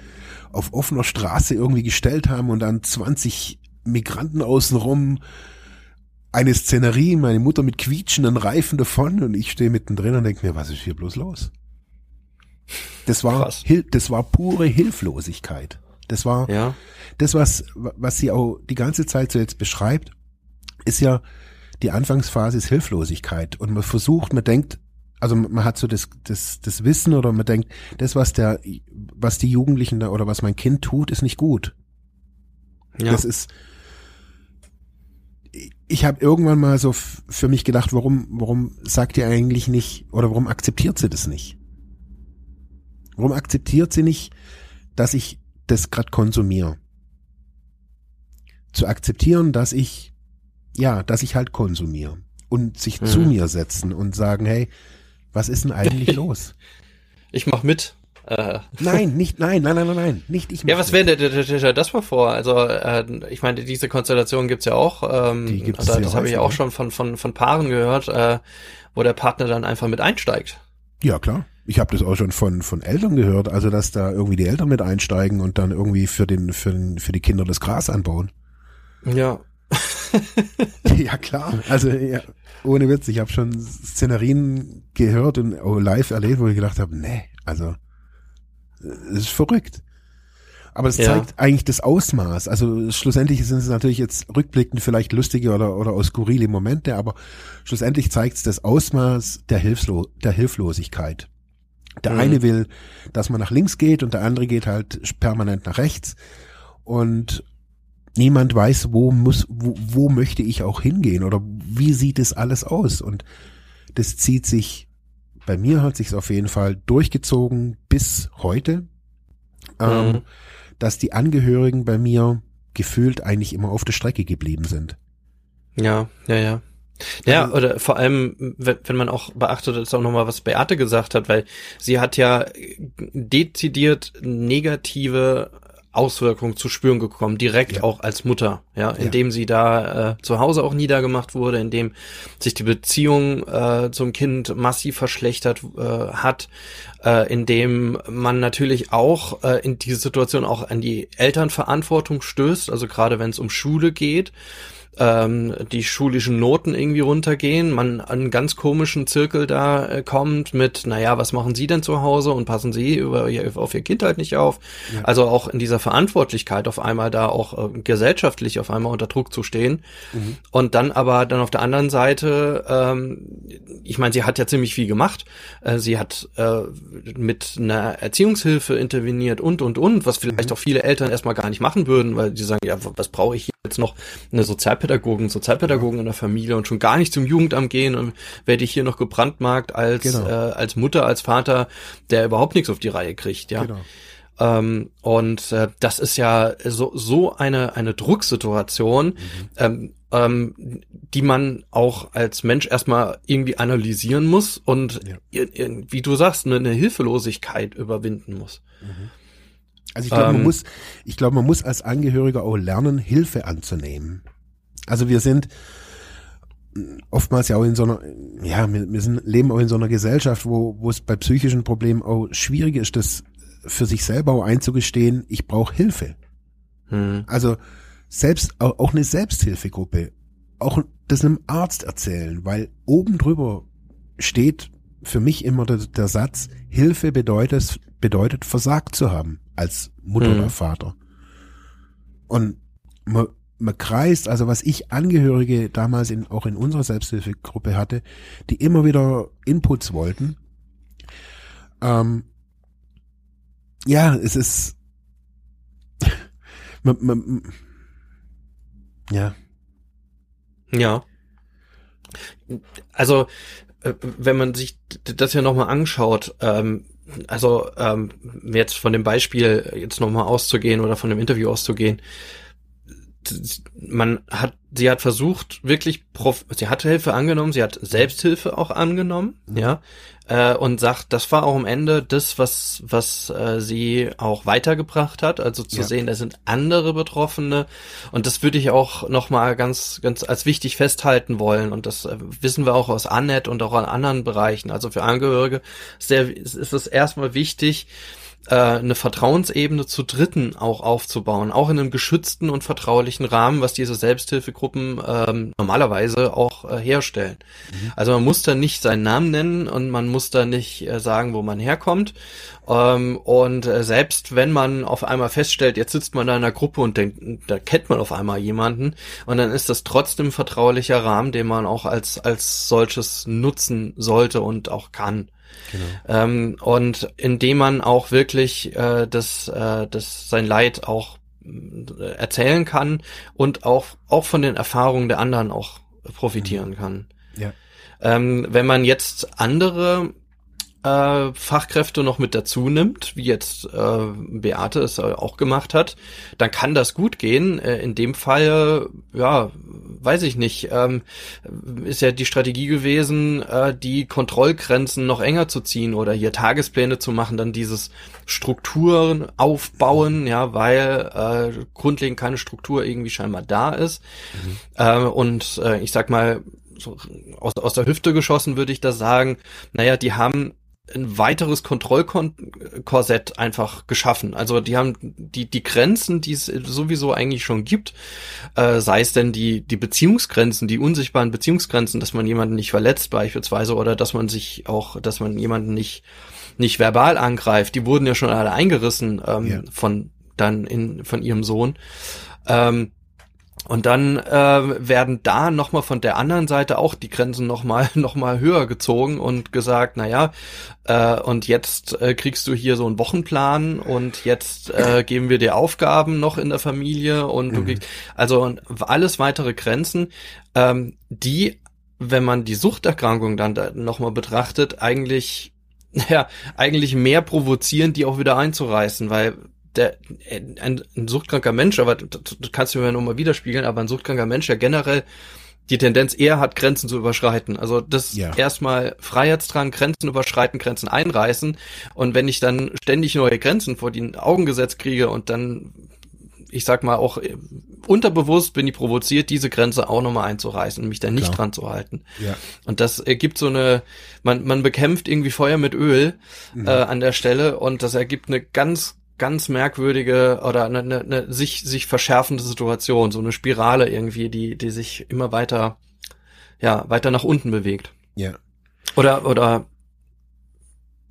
auf offener Straße irgendwie gestellt haben und dann 20 Migranten außenrum eine Szenerie, meine Mutter mit quietschenden Reifen davon und ich stehe mittendrin und denke mir, was ist hier bloß los? Das war, das war pure Hilflosigkeit. Das war, ja, das, was, was sie auch die ganze Zeit so jetzt beschreibt, ist ja, die Anfangsphase ist Hilflosigkeit. Und man versucht, man denkt, also man hat so das, das, das Wissen oder man denkt, das, was der, was die Jugendlichen da oder was mein Kind tut, ist nicht gut. ja. Das ist, ich habe irgendwann mal so für mich gedacht, warum, warum sagt ihr eigentlich nicht oder warum akzeptiert sie das nicht? Warum akzeptiert sie nicht, dass ich das gerade konsumiere? Zu akzeptieren, dass ich, ja, dass ich halt konsumiere und sich zu Mhm. mir setzen und sagen, hey, was ist denn eigentlich los? ich mach mit. Äh, Nein, nicht, nein, nein, nein, nein, nein, nicht ich. ja, was wäre denn das mal vor? Also, äh, ich meine, diese Konstellation gibt's ja auch. Ähm, Die gibt's oder sehr das habe ich ja auch ja. schon von, von, von Paaren gehört, äh, wo der Partner dann einfach mit einsteigt. Ja, klar. Ich habe das auch schon von von Eltern gehört, also dass da irgendwie die Eltern mit einsteigen und dann irgendwie für den für den, für die Kinder das Gras anbauen. Ja. ja, klar. Also ja, ohne Witz, ich habe schon Szenerien gehört und auch live erlebt, wo ich gedacht habe, nee, also es ist verrückt. Aber es Ja. zeigt eigentlich das Ausmaß. Also schlussendlich sind es natürlich jetzt rückblickend vielleicht lustige oder, oder auch skurrile Momente, aber schlussendlich zeigt es das Ausmaß der, Hilfslo der Hilflosigkeit. Der Mhm. eine will, dass man nach links geht und der andere geht halt permanent nach rechts. Und niemand weiß, wo muss, wo, wo möchte ich auch hingehen oder wie sieht es alles aus? Und das zieht sich, bei mir hat sich auf jeden Fall durchgezogen bis heute, ähm, Mhm. dass die Angehörigen bei mir gefühlt eigentlich immer auf der Strecke geblieben sind. Ja, ja, ja. Ja, Also- oder vor allem, wenn, wenn man auch beachtet, ist auch nochmal, was Beate gesagt hat, weil sie hat ja dezidiert negative Auswirkungen zu spüren gekommen, direkt ja. auch als Mutter, ja, indem ja. sie da äh, zu Hause auch niedergemacht wurde, indem sich die Beziehung äh, zum Kind massiv verschlechtert äh, hat, äh, indem man natürlich auch äh, in diese Situation auch an die Elternverantwortung stößt, also gerade wenn es um Schule geht ähm, die schulischen Noten irgendwie runtergehen, man an einen ganz komischen Zirkel da äh, kommt mit, naja, was machen Sie denn zu Hause und passen Sie über auf Ihr Kind halt nicht auf? Ja. Also auch in dieser Verantwortlichkeit auf einmal da auch äh, gesellschaftlich auf einmal unter Druck zu stehen. Mhm. Und dann aber dann auf der anderen Seite, ähm, ich meine, sie hat ja ziemlich viel gemacht. Äh, sie hat äh, mit einer Erziehungshilfe interveniert und und und, was vielleicht mhm. auch viele Eltern erstmal gar nicht machen würden, weil die sagen, ja, was brauche ich jetzt noch eine Sozialpädagogen, Sozialpädagogen in der Familie und schon gar nicht zum Jugendamt gehen und werde ich hier noch gebrandmarkt als genau. äh, als Mutter, als Vater, der überhaupt nichts auf die Reihe kriegt, ja. Genau. Ähm, und äh, das ist ja so so eine eine Drucksituation, mhm. ähm, ähm, die man auch als Mensch erstmal irgendwie analysieren muss und ja. wie du sagst eine, eine Hilflosigkeit überwinden muss. Mhm. Also ich glaube, ähm, man muss, ich glaube, man muss als Angehöriger auch lernen, Hilfe anzunehmen. Also wir sind oftmals ja auch in so einer, ja, wir, wir sind, leben auch in so einer Gesellschaft, wo, wo es bei psychischen Problemen auch schwierig ist, das für sich selber auch einzugestehen, ich brauche Hilfe. Hm. Also selbst, auch, auch eine Selbsthilfegruppe, auch das einem Arzt erzählen, weil oben drüber steht für mich immer der, der Satz, Hilfe bedeutet, bedeutet versagt zu haben als Mutter mhm. oder Vater. Und man, man kreist, also was ich Angehörige damals in, auch in unserer Selbsthilfegruppe hatte, die immer wieder Inputs wollten. Ähm, ja, es ist, man, man, ja. Ja. Also, äh, wenn man sich das ja nochmal anschaut, ähm, also ähm, jetzt von dem Beispiel jetzt nochmal auszugehen oder von dem Interview auszugehen, man hat, sie hat versucht, wirklich, Prof sie hat Hilfe angenommen, sie hat Selbsthilfe auch angenommen, mhm. ja, äh, und sagt, das war auch am Ende das, was, was äh, sie auch weitergebracht hat, also zu ja. sehen, da sind andere Betroffene und das würde ich auch nochmal ganz, ganz als wichtig festhalten wollen und das äh, wissen wir auch aus Annette und auch an anderen Bereichen, also für Angehörige sehr, ist es erstmal wichtig, äh, eine Vertrauensebene zu Dritten auch aufzubauen, auch in einem geschützten und vertraulichen Rahmen, was diese Selbsthilfegruppen ähm, normalerweise auch äh, herstellen. Mhm. Also man muss da nicht seinen Namen nennen und man muss da nicht äh, sagen, wo man herkommt. Ähm, und äh, selbst wenn man auf einmal feststellt, jetzt sitzt man da in einer Gruppe und denkt, da kennt man auf einmal jemanden und dann ist das trotzdem vertraulicher Rahmen, den man auch als als solches nutzen sollte und auch kann. Genau. Ähm, und indem man auch wirklich äh, das, äh, das sein Leid auch äh, erzählen kann und auch, auch von den Erfahrungen der anderen auch profitieren mhm. kann. Ja. Ähm, wenn man jetzt andere äh, Fachkräfte noch mit dazu nimmt, wie jetzt äh, Beate es auch gemacht hat, dann kann das gut gehen. Äh, in dem Fall, ja, weiß ich nicht, ähm, ist ja die Strategie gewesen, äh, die Kontrollgrenzen noch enger zu ziehen oder hier Tagespläne zu machen, dann dieses Strukturen aufbauen, ja, weil äh, grundlegend keine Struktur irgendwie scheinbar da ist. Mhm. Äh, und äh, ich sag mal, so aus, aus der Hüfte geschossen würde ich da sagen, naja, die haben ein weiteres Kontrollkorsett einfach geschaffen. Also die haben die die Grenzen, die es sowieso eigentlich schon gibt, äh, sei es denn die die Beziehungsgrenzen, die unsichtbaren Beziehungsgrenzen, dass man jemanden nicht verletzt beispielsweise oder dass man sich auch, dass man jemanden nicht nicht verbal angreift, die wurden ja schon alle eingerissen ähm, ja. von dann in von ihrem Sohn. Ähm, und dann äh, werden da nochmal von der anderen Seite auch die Grenzen nochmal noch mal höher gezogen und gesagt, naja, äh, und jetzt äh, kriegst du hier so einen Wochenplan und jetzt äh, geben wir dir Aufgaben noch in der Familie und du mhm. kriegst, also alles weitere Grenzen, ähm, die, wenn man die Suchterkrankung dann da nochmal betrachtet, eigentlich ja, eigentlich mehr provozieren, die auch wieder einzureißen, weil der, ein, ein suchtkranker Mensch, aber das, das kannst du mir nochmal widerspiegeln, aber ein suchtkranker Mensch ja generell die Tendenz eher hat, Grenzen zu überschreiten. Also das ja. erstmal Freiheitsdrang, Grenzen überschreiten, Grenzen einreißen. Und wenn ich dann ständig neue Grenzen vor die Augen gesetzt kriege und dann ich sag mal auch äh, unterbewusst bin ich provoziert, diese Grenze auch nochmal einzureißen und mich da nicht Klar. dran zu halten. Ja. Und das ergibt so eine, man, man bekämpft irgendwie Feuer mit Öl Mhm. äh, an der Stelle und das ergibt eine ganz, ganz merkwürdige oder eine, eine, eine sich, sich verschärfende Situation, so eine Spirale irgendwie, die, die sich immer weiter, ja, weiter nach unten bewegt. Ja. Oder, oder,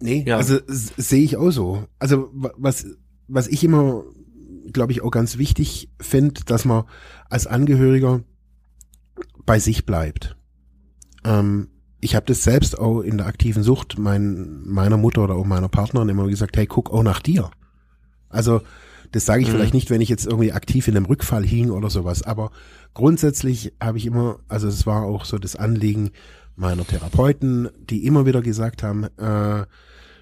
Nee, Ja. also sehe ich auch so. Also wa- was, was ich immer, glaube ich, auch ganz wichtig finde, dass man als Angehöriger bei sich bleibt. Ähm, ich habe das selbst auch in der aktiven Sucht mein, meiner Mutter oder auch meiner Partnerin immer gesagt, hey, guck auch nach dir. Also das sage ich Mhm. vielleicht nicht, wenn ich jetzt irgendwie aktiv in einem Rückfall hing oder sowas, aber grundsätzlich habe ich immer, also es war auch so das Anliegen meiner Therapeuten, die immer wieder gesagt haben, äh,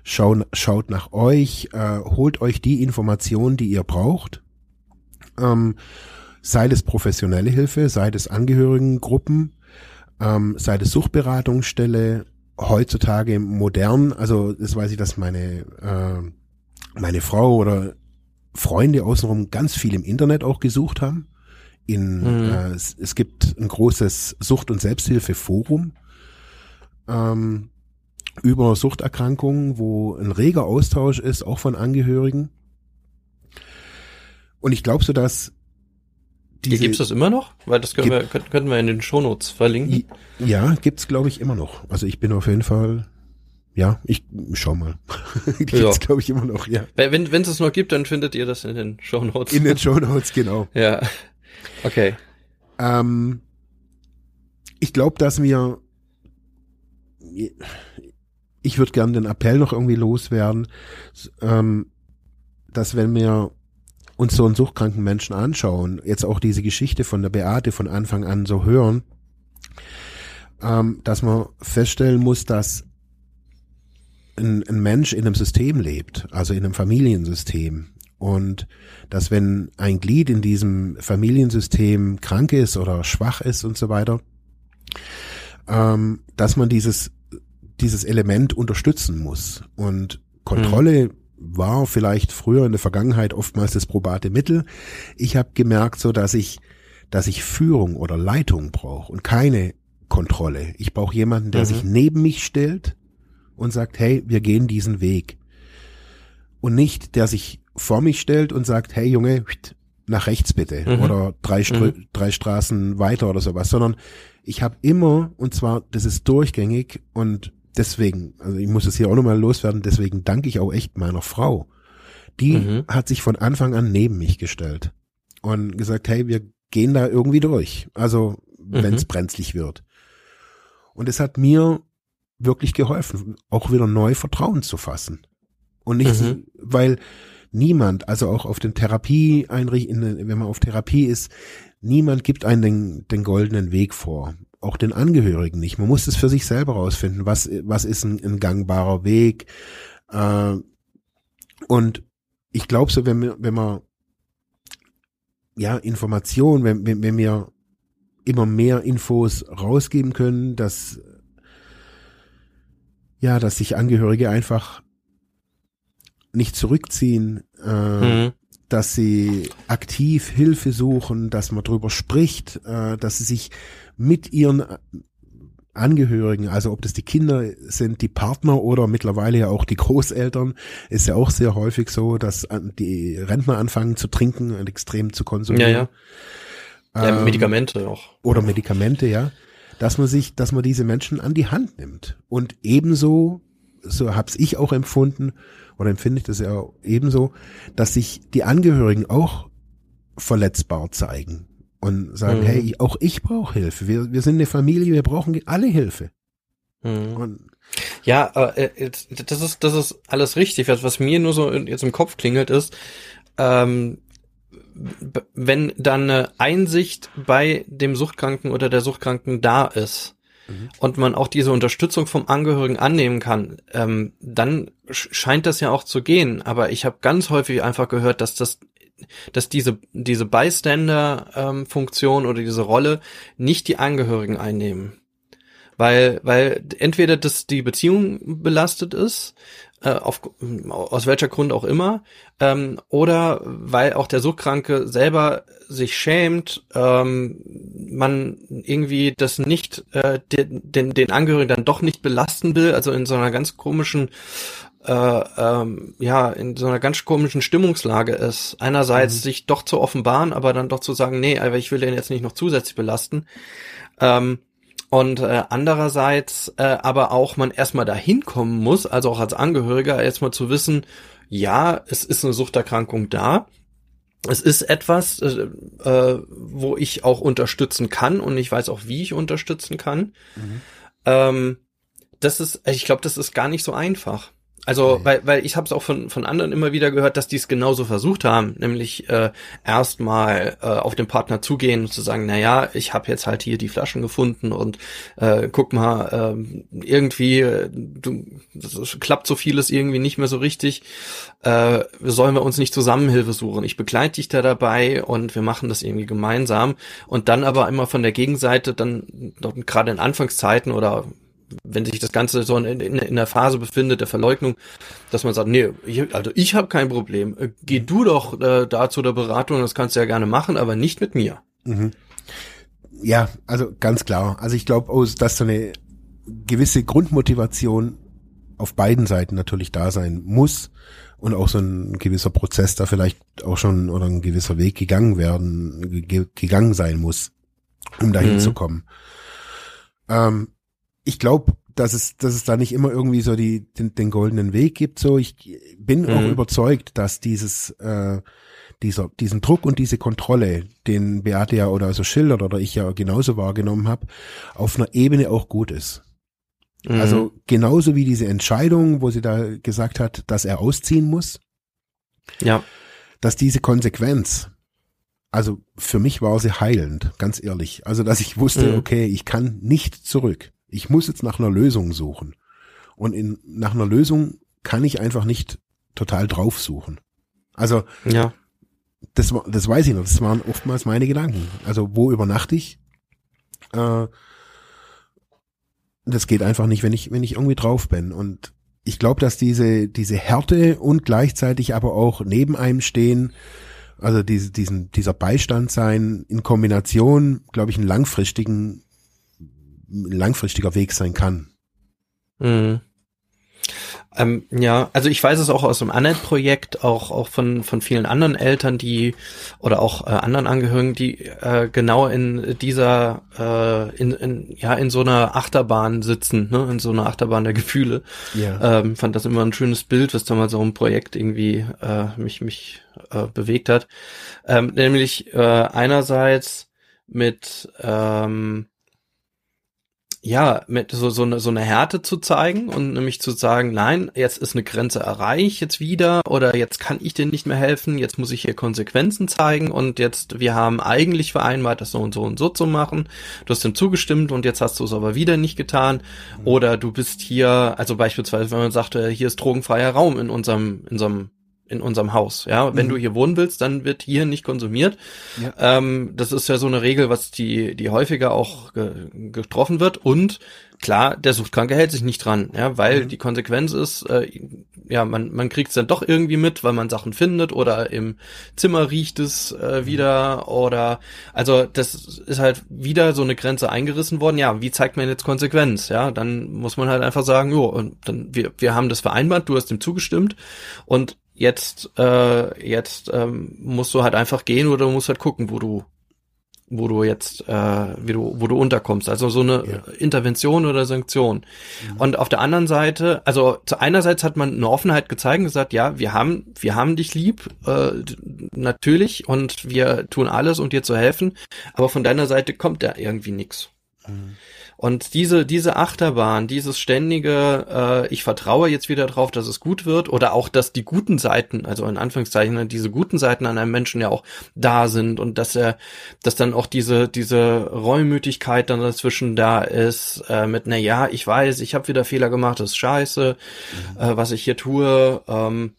schau, schaut nach euch, äh, holt euch die Informationen, die ihr braucht, ähm, sei es professionelle Hilfe, sei es Angehörigengruppen, ähm, sei es Suchtberatungsstelle, heutzutage modern, also das weiß ich, dass meine, äh, meine Frau oder Freunde außenrum ganz viel im Internet auch gesucht haben. In, Mhm. äh, es, es gibt ein großes Sucht- und Selbsthilfeforum ähm, über Suchterkrankungen, wo ein reger Austausch ist, auch von Angehörigen. Und ich glaube so, dass Hier gibt's das immer noch? Weil das können Gibt- wir, könnten, wir in den Shownotes verlinken. Ja, gibt's glaube ich immer noch. Also ich bin auf jeden Fall, ja, ich schau mal. Die Ja. gibt's glaube ich immer noch, ja. Wenn es es noch gibt, dann findet ihr das in den Shownotes. In den Show Notes, genau. ja. Okay. Ähm, ich glaube, dass wir, ich würde gern den Appell noch irgendwie loswerden, ähm, dass wenn wir uns so einen suchtkranken Menschen anschauen, jetzt auch diese Geschichte von der Beate von Anfang an so hören, ähm, dass man feststellen muss, dass ein, ein Mensch in einem System lebt, also in einem Familiensystem. Und dass wenn ein Glied in diesem Familiensystem krank ist oder schwach ist und so weiter, ähm, dass man dieses, dieses Element unterstützen muss. Und Kontrolle war vielleicht früher in der Vergangenheit oftmals das probate Mittel. Ich habe gemerkt, so dass ich, dass ich Führung oder Leitung brauche und keine Kontrolle. Ich brauche jemanden, der Mhm. sich neben mich stellt und sagt, hey, wir gehen diesen Weg. Und nicht, der sich vor mich stellt und sagt, hey Junge, nach rechts bitte Mhm. oder drei, Strö drei Straßen weiter oder sowas, sondern ich habe immer, und zwar, das ist durchgängig und deswegen, also ich muss es hier auch nochmal loswerden, deswegen danke ich auch echt meiner Frau. Die Mhm. hat sich von Anfang an neben mich gestellt und gesagt, hey, wir gehen da irgendwie durch. Also, wenn es Mhm. brenzlig wird. Und es hat mir wirklich geholfen, auch wieder neu Vertrauen zu fassen. Und nicht, Mhm. weil niemand, also auch auf den Therapieeinrichtungen, wenn man auf Therapie ist, niemand gibt einen den, den goldenen Weg vor. Auch den Angehörigen nicht. Man muss es für sich selber rausfinden. Was, was ist ein, ein gangbarer Weg? Äh, und ich glaube so, wenn wir, wenn man ja Informationen, wenn, wenn, wenn wir immer mehr Infos rausgeben können, dass ja, dass sich Angehörige einfach nicht zurückziehen, äh, Mhm. dass sie aktiv Hilfe suchen, dass man drüber spricht, äh, dass sie sich mit ihren Angehörigen, also ob das die Kinder sind, die Partner oder mittlerweile ja auch die Großeltern, ist ja auch sehr häufig so, dass an- die Rentner anfangen zu trinken und extrem zu konsumieren. Ja, ja. Ja, Ähm, Medikamente auch. oder Medikamente, ja, dass man sich, dass man diese Menschen an die Hand nimmt. Und ebenso, so hab's ich auch empfunden, oder empfinde ich das ja ebenso, dass sich die Angehörigen auch verletzbar zeigen und sagen, Mhm. hey, auch ich brauche Hilfe. Wir, wir sind eine Familie, wir brauchen alle Hilfe. Mhm. Und Ja, äh, jetzt- das ist das ist alles richtig. Was, was mir nur so jetzt im Kopf klingelt ist, ähm, wenn dann eine Einsicht bei dem Suchtkranken oder der Suchtkranken da ist Mhm. und man auch diese Unterstützung vom Angehörigen annehmen kann, ähm, dann sch- scheint das ja auch zu gehen. Aber ich habe ganz häufig einfach gehört, dass das dass diese diese Bystander-Funktion oder diese Rolle nicht die Angehörigen einnehmen weil weil entweder das die Beziehung belastet ist äh, auf, aus welcher Grund auch immer, ähm, oder weil auch der Suchtkranke selber sich schämt, ähm, man irgendwie das nicht, äh, den, den, den Angehörigen dann doch nicht belasten will, also in so einer ganz komischen äh, ähm, ja in so einer ganz komischen Stimmungslage ist. Einerseits mhm. sich doch zu offenbaren, aber dann doch zu sagen, nee, aber ich will den jetzt nicht noch zusätzlich belasten. Ähm, und äh, andererseits äh, aber auch man erstmal dahin kommen muss, also auch als Angehöriger erstmal zu wissen, ja, es ist eine Suchterkrankung da. Es ist etwas, äh, äh, wo ich auch unterstützen kann und ich weiß auch, wie ich unterstützen kann. Mhm. Ähm, das ist, ich glaube, das ist gar nicht so einfach. Also, okay. weil, weil ich habe es auch von, von anderen immer wieder gehört, dass die es genauso versucht haben, nämlich äh, erstmal äh, auf den Partner zugehen und zu sagen, na ja, ich habe jetzt halt hier die Flaschen gefunden und äh, guck mal, äh, irgendwie äh, du, das klappt so vieles irgendwie nicht mehr so richtig. Äh, sollen wir uns nicht Zusammenhilfe suchen? Ich begleite dich da dabei und wir machen das irgendwie gemeinsam. Und dann aber immer von der Gegenseite, dann gerade in Anfangszeiten oder wenn sich das Ganze so in, in, in der Phase befindet, der Verleugnung, dass man sagt, nee, ich, also ich habe kein Problem. Äh, geh du doch äh, da zu der Beratung, das kannst du ja gerne machen, aber nicht mit mir. Mhm. Ja, also ganz klar. Also ich glaube, oh, dass so eine gewisse Grundmotivation auf beiden Seiten natürlich da sein muss und auch so ein gewisser Prozess da vielleicht auch schon oder ein gewisser Weg gegangen werden, gegangen sein muss, um dahin mhm. zu kommen. Ähm, ich glaube, dass es, dass es da nicht immer irgendwie so die, den, den goldenen Weg gibt. So, ich bin mhm. auch überzeugt, dass dieses, äh, dieser, diesen Druck und diese Kontrolle, den Beate ja oder so schildert oder ich ja genauso wahrgenommen habe, auf einer Ebene auch gut ist. Mhm. Also genauso wie diese Entscheidung, wo sie da gesagt hat, dass er ausziehen muss. Ja. Dass diese Konsequenz, also für mich war sie heilend, ganz ehrlich. Also dass ich wusste, mhm. okay, ich kann nicht zurück. Ich muss jetzt nach einer Lösung suchen. Und in, nach einer Lösung kann ich einfach nicht total drauf suchen. Also, ja. das, das weiß ich noch, das waren oftmals meine Gedanken. Also, wo übernachte ich? Äh, das geht einfach nicht, wenn ich, wenn ich irgendwie drauf bin. Und ich glaube, dass diese, diese Härte und gleichzeitig aber auch neben einem stehen, also diese, diesen, dieser Beistand sein in Kombination, glaube ich, einen langfristigen langfristiger Weg sein kann. Mhm. Ähm, ja, also ich weiß es auch aus dem Annette-Projekt, auch auch von von vielen anderen Eltern, die oder auch äh, anderen Angehörigen, die äh, genau in dieser äh, in, in ja in so einer Achterbahn sitzen, ne, in so einer Achterbahn der Gefühle. Ja. Ähm, fand das immer ein schönes Bild, was damals so ein Projekt irgendwie äh, mich mich äh, bewegt hat, ähm, nämlich äh, einerseits mit ähm, ja, mit so, so, eine, so eine Härte zu zeigen und nämlich zu sagen, nein, jetzt ist eine Grenze erreicht, jetzt wieder, oder jetzt kann ich dir nicht mehr helfen, jetzt muss ich hier Konsequenzen zeigen und jetzt, wir haben eigentlich vereinbart, das so und so und so zu machen. Du hast dem zugestimmt und jetzt hast du es aber wieder nicht getan. Mhm. Oder du bist hier, also beispielsweise, wenn man sagt, äh, hier ist drogenfreier Raum in unserem, in unserem in unserem Haus. Ja, wenn mhm. du hier wohnen willst, dann wird hier nicht konsumiert. Ja. Ähm, das ist ja so eine Regel, was die, die häufiger auch ge getroffen wird. Und klar, der Suchtkranke hält sich nicht dran, ja, weil mhm. die Konsequenz ist, äh, ja, man, man kriegt es dann doch irgendwie mit, weil man Sachen findet oder im Zimmer riecht es äh, mhm. wieder oder also das ist halt wieder so eine Grenze eingerissen worden. Ja, wie zeigt man jetzt Konsequenz? Ja, dann muss man halt einfach sagen, jo, und dann wir, wir haben das vereinbart, du hast dem zugestimmt und jetzt, äh, jetzt ähm, musst du halt einfach gehen oder du musst halt gucken, wo du, wo du jetzt, äh, wie du, wo du unterkommst. Also so eine ja. Intervention oder Sanktion. Mhm. Und auf der anderen Seite, also zu einerseits hat man eine Offenheit gezeigt und gesagt, ja, wir haben, wir haben dich lieb, äh, natürlich, und wir tun alles, um dir zu helfen, aber von deiner Seite kommt da irgendwie nichts. Mhm. Und diese, diese Achterbahn, dieses ständige, äh, ich vertraue jetzt wieder drauf, dass es gut wird, oder auch, dass die guten Seiten, also in Anführungszeichen, diese guten Seiten an einem Menschen ja auch da sind und dass er, dass dann auch diese, diese Reumütigkeit dann dazwischen da ist, äh, mit, na ja, ich weiß, ich habe wieder Fehler gemacht, das ist scheiße, mhm. äh, was ich hier tue, ähm,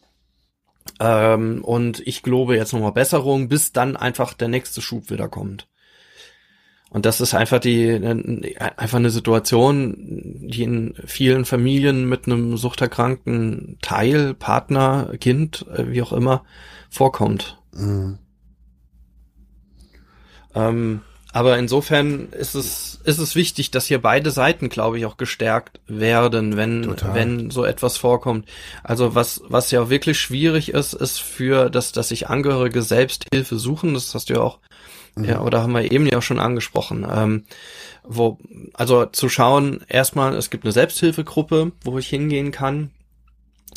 ähm, und ich glaube jetzt nochmal Besserung, bis dann einfach der nächste Schub wieder kommt. Und das ist einfach die, einfach eine Situation, die in vielen Familien mit einem suchterkrankten Teil, Partner, Kind, äh, wie auch immer, vorkommt. Mhm. Ähm, aber insofern ist es, ist es wichtig, dass hier beide Seiten, glaube ich, auch gestärkt werden, wenn, wenn so etwas vorkommt. Also was, was ja wirklich schwierig ist, ist für das, dass sich Angehörige selbst Hilfe suchen. Das hast du ja auch, mhm. ja, oder haben wir eben ja auch schon angesprochen. Ähm, wo, also zu schauen, erstmal, es gibt eine Selbsthilfegruppe, wo ich hingehen kann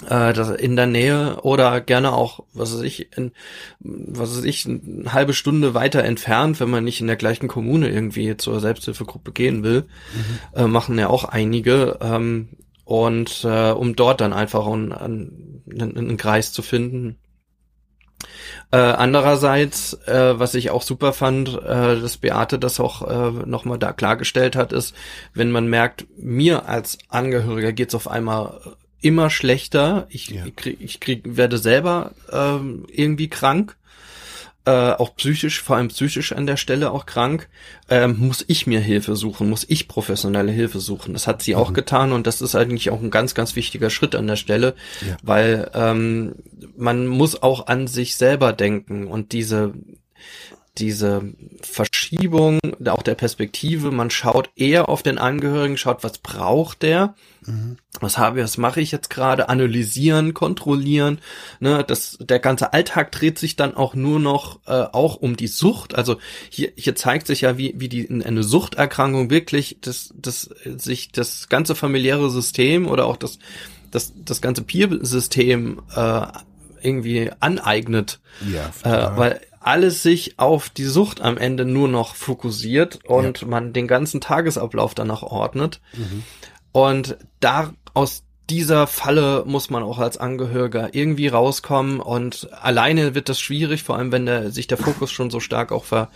äh, das in der Nähe oder gerne auch, was weiß ich, in, was weiß ich, eine halbe Stunde weiter entfernt, wenn man nicht in der gleichen Kommune irgendwie zur Selbsthilfegruppe gehen will, mhm. äh, machen ja auch einige. Ähm, und äh, um dort dann einfach einen, einen, einen Kreis zu finden. Äh, andererseits, äh, was ich auch super fand, äh, dass Beate das auch äh, nochmal da klargestellt hat, ist, wenn man merkt, mir als Angehöriger geht's auf einmal immer schlechter. Ich, ja. ich, krieg, ich krieg, werde selber ähm, irgendwie krank. Äh, auch psychisch, vor allem psychisch an der Stelle auch krank, ähm, muss ich mir Hilfe suchen, muss ich professionelle Hilfe suchen. Das hat sie mhm. auch getan und das ist eigentlich auch ein ganz, ganz wichtiger Schritt an der Stelle, ja. weil ähm, man muss auch an sich selber denken und diese diese Verschiebung auch der Perspektive, man schaut eher auf den Angehörigen, schaut, was braucht der, mhm. was habe ich, was mache ich jetzt gerade, analysieren, kontrollieren, ne, das, der ganze Alltag dreht sich dann auch nur noch äh, auch um die Sucht, also hier, hier zeigt sich ja, wie, wie die, eine Suchterkrankung wirklich, das, das, sich das ganze familiäre System oder auch das, das, das ganze Peer-System äh, irgendwie aneignet, ja, äh, weil alles sich auf die Sucht am Ende nur noch fokussiert und ja. man den ganzen Tagesablauf danach ordnet. Mhm. Und da aus dieser Falle muss man auch als Angehöriger irgendwie rauskommen und alleine wird das schwierig, vor allem wenn der, sich der Fokus schon so stark auch ver,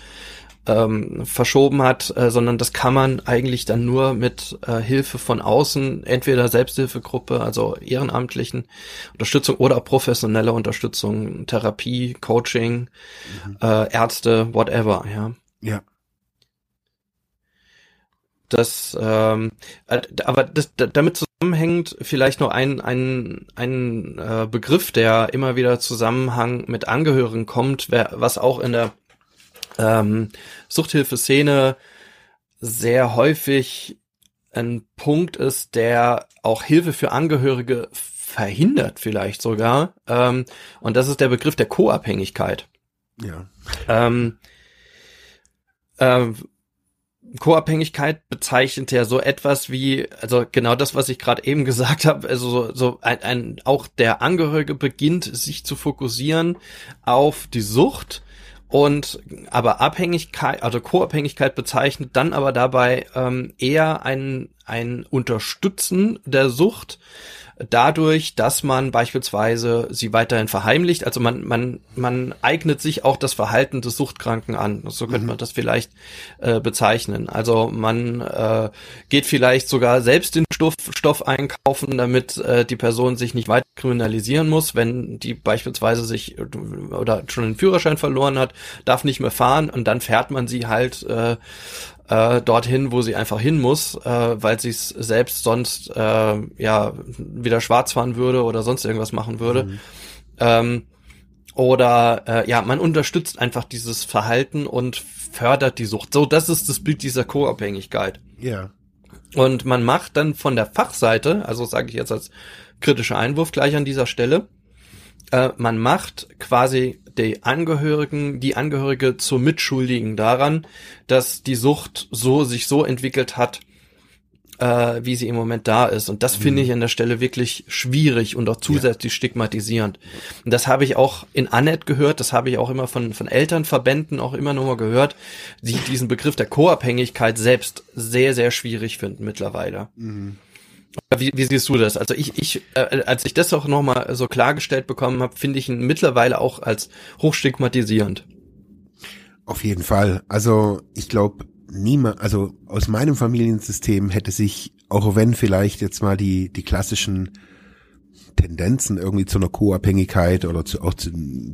ähm, verschoben hat, äh, sondern das kann man eigentlich dann nur mit äh, Hilfe von außen, entweder Selbsthilfegruppe, also ehrenamtlichen Unterstützung oder professionelle Unterstützung, Therapie, Coaching, mhm. äh, Ärzte, whatever, ja. Ja. Das, ähm, äh, aber das, damit zusammenhängt vielleicht noch ein, ein, ein äh, Begriff, der immer wieder Zusammenhang mit Angehörigen kommt, wer, was auch in der ähm, Suchthilfeszene sehr häufig ein Punkt ist, der auch Hilfe für Angehörige verhindert vielleicht sogar. Ähm, und das ist der Begriff der Co-Abhängigkeit. Ja. Ähm, ähm, Co-Abhängigkeit bezeichnet ja so etwas wie, also genau das, was ich gerade eben gesagt habe, also so, so ein, ein, auch der Angehörige beginnt sich zu fokussieren auf die Sucht und aber Abhängigkeit, also Co-Abhängigkeit bezeichnet dann aber dabei ähm, eher ein, ein Unterstützen der Sucht dadurch, dass man beispielsweise sie weiterhin verheimlicht. Also man, man, man eignet sich auch das Verhalten des Suchtkranken an. So könnte mhm. man das vielleicht äh, bezeichnen. Also man äh, geht vielleicht sogar selbst den Stoff, Stoff einkaufen, damit äh, die Person sich nicht weiter kriminalisieren muss, wenn die beispielsweise sich oder schon den Führerschein verloren hat, darf nicht mehr fahren und dann fährt man sie halt äh, äh, dorthin, wo sie einfach hin muss, äh, weil sie es selbst sonst äh, ja wieder schwarz fahren würde oder sonst irgendwas machen würde. Mhm. Ähm, oder äh, ja, man unterstützt einfach dieses Verhalten und fördert die Sucht. So, das ist das Bild dieser Co-Abhängigkeit. Ja. Und man macht dann von der Fachseite, also sage ich jetzt als kritischer Einwurf gleich an dieser Stelle, äh, man macht quasi die Angehörigen, die Angehörige zur Mitschuldigen daran, dass die Sucht so sich so entwickelt hat, äh, wie sie im Moment da ist. Und das mhm. finde ich an der Stelle wirklich schwierig und auch zusätzlich ja. stigmatisierend. Und das habe ich auch in Annette gehört, das habe ich auch immer von, von Elternverbänden auch immer nur mal gehört, die diesen Begriff der Co-Abhängigkeit selbst sehr, sehr schwierig finden mittlerweile. Mhm. Wie, wie siehst du das? Also ich, ich, äh, als ich das auch nochmal so klargestellt bekommen habe, finde ich ihn mittlerweile auch als hochstigmatisierend. Auf jeden Fall. Also ich glaube, niemand, also aus meinem Familiensystem hätte sich, auch wenn vielleicht jetzt mal die, die klassischen Tendenzen irgendwie zu einer Co-Abhängigkeit oder zu, auch zu,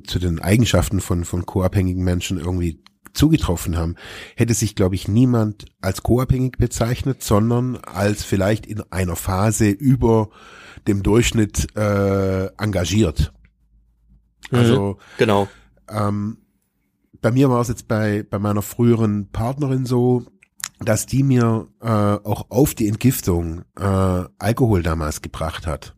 zu den Eigenschaften von, von co-abhängigen Menschen irgendwie zugetroffen haben, hätte sich, glaube ich, niemand als co-abhängig bezeichnet, sondern als vielleicht in einer Phase über dem Durchschnitt äh, engagiert. Mhm. Also genau. Ähm, bei mir war es jetzt bei, bei meiner früheren Partnerin so, dass die mir äh, auch auf die Entgiftung äh, Alkohol damals gebracht hat.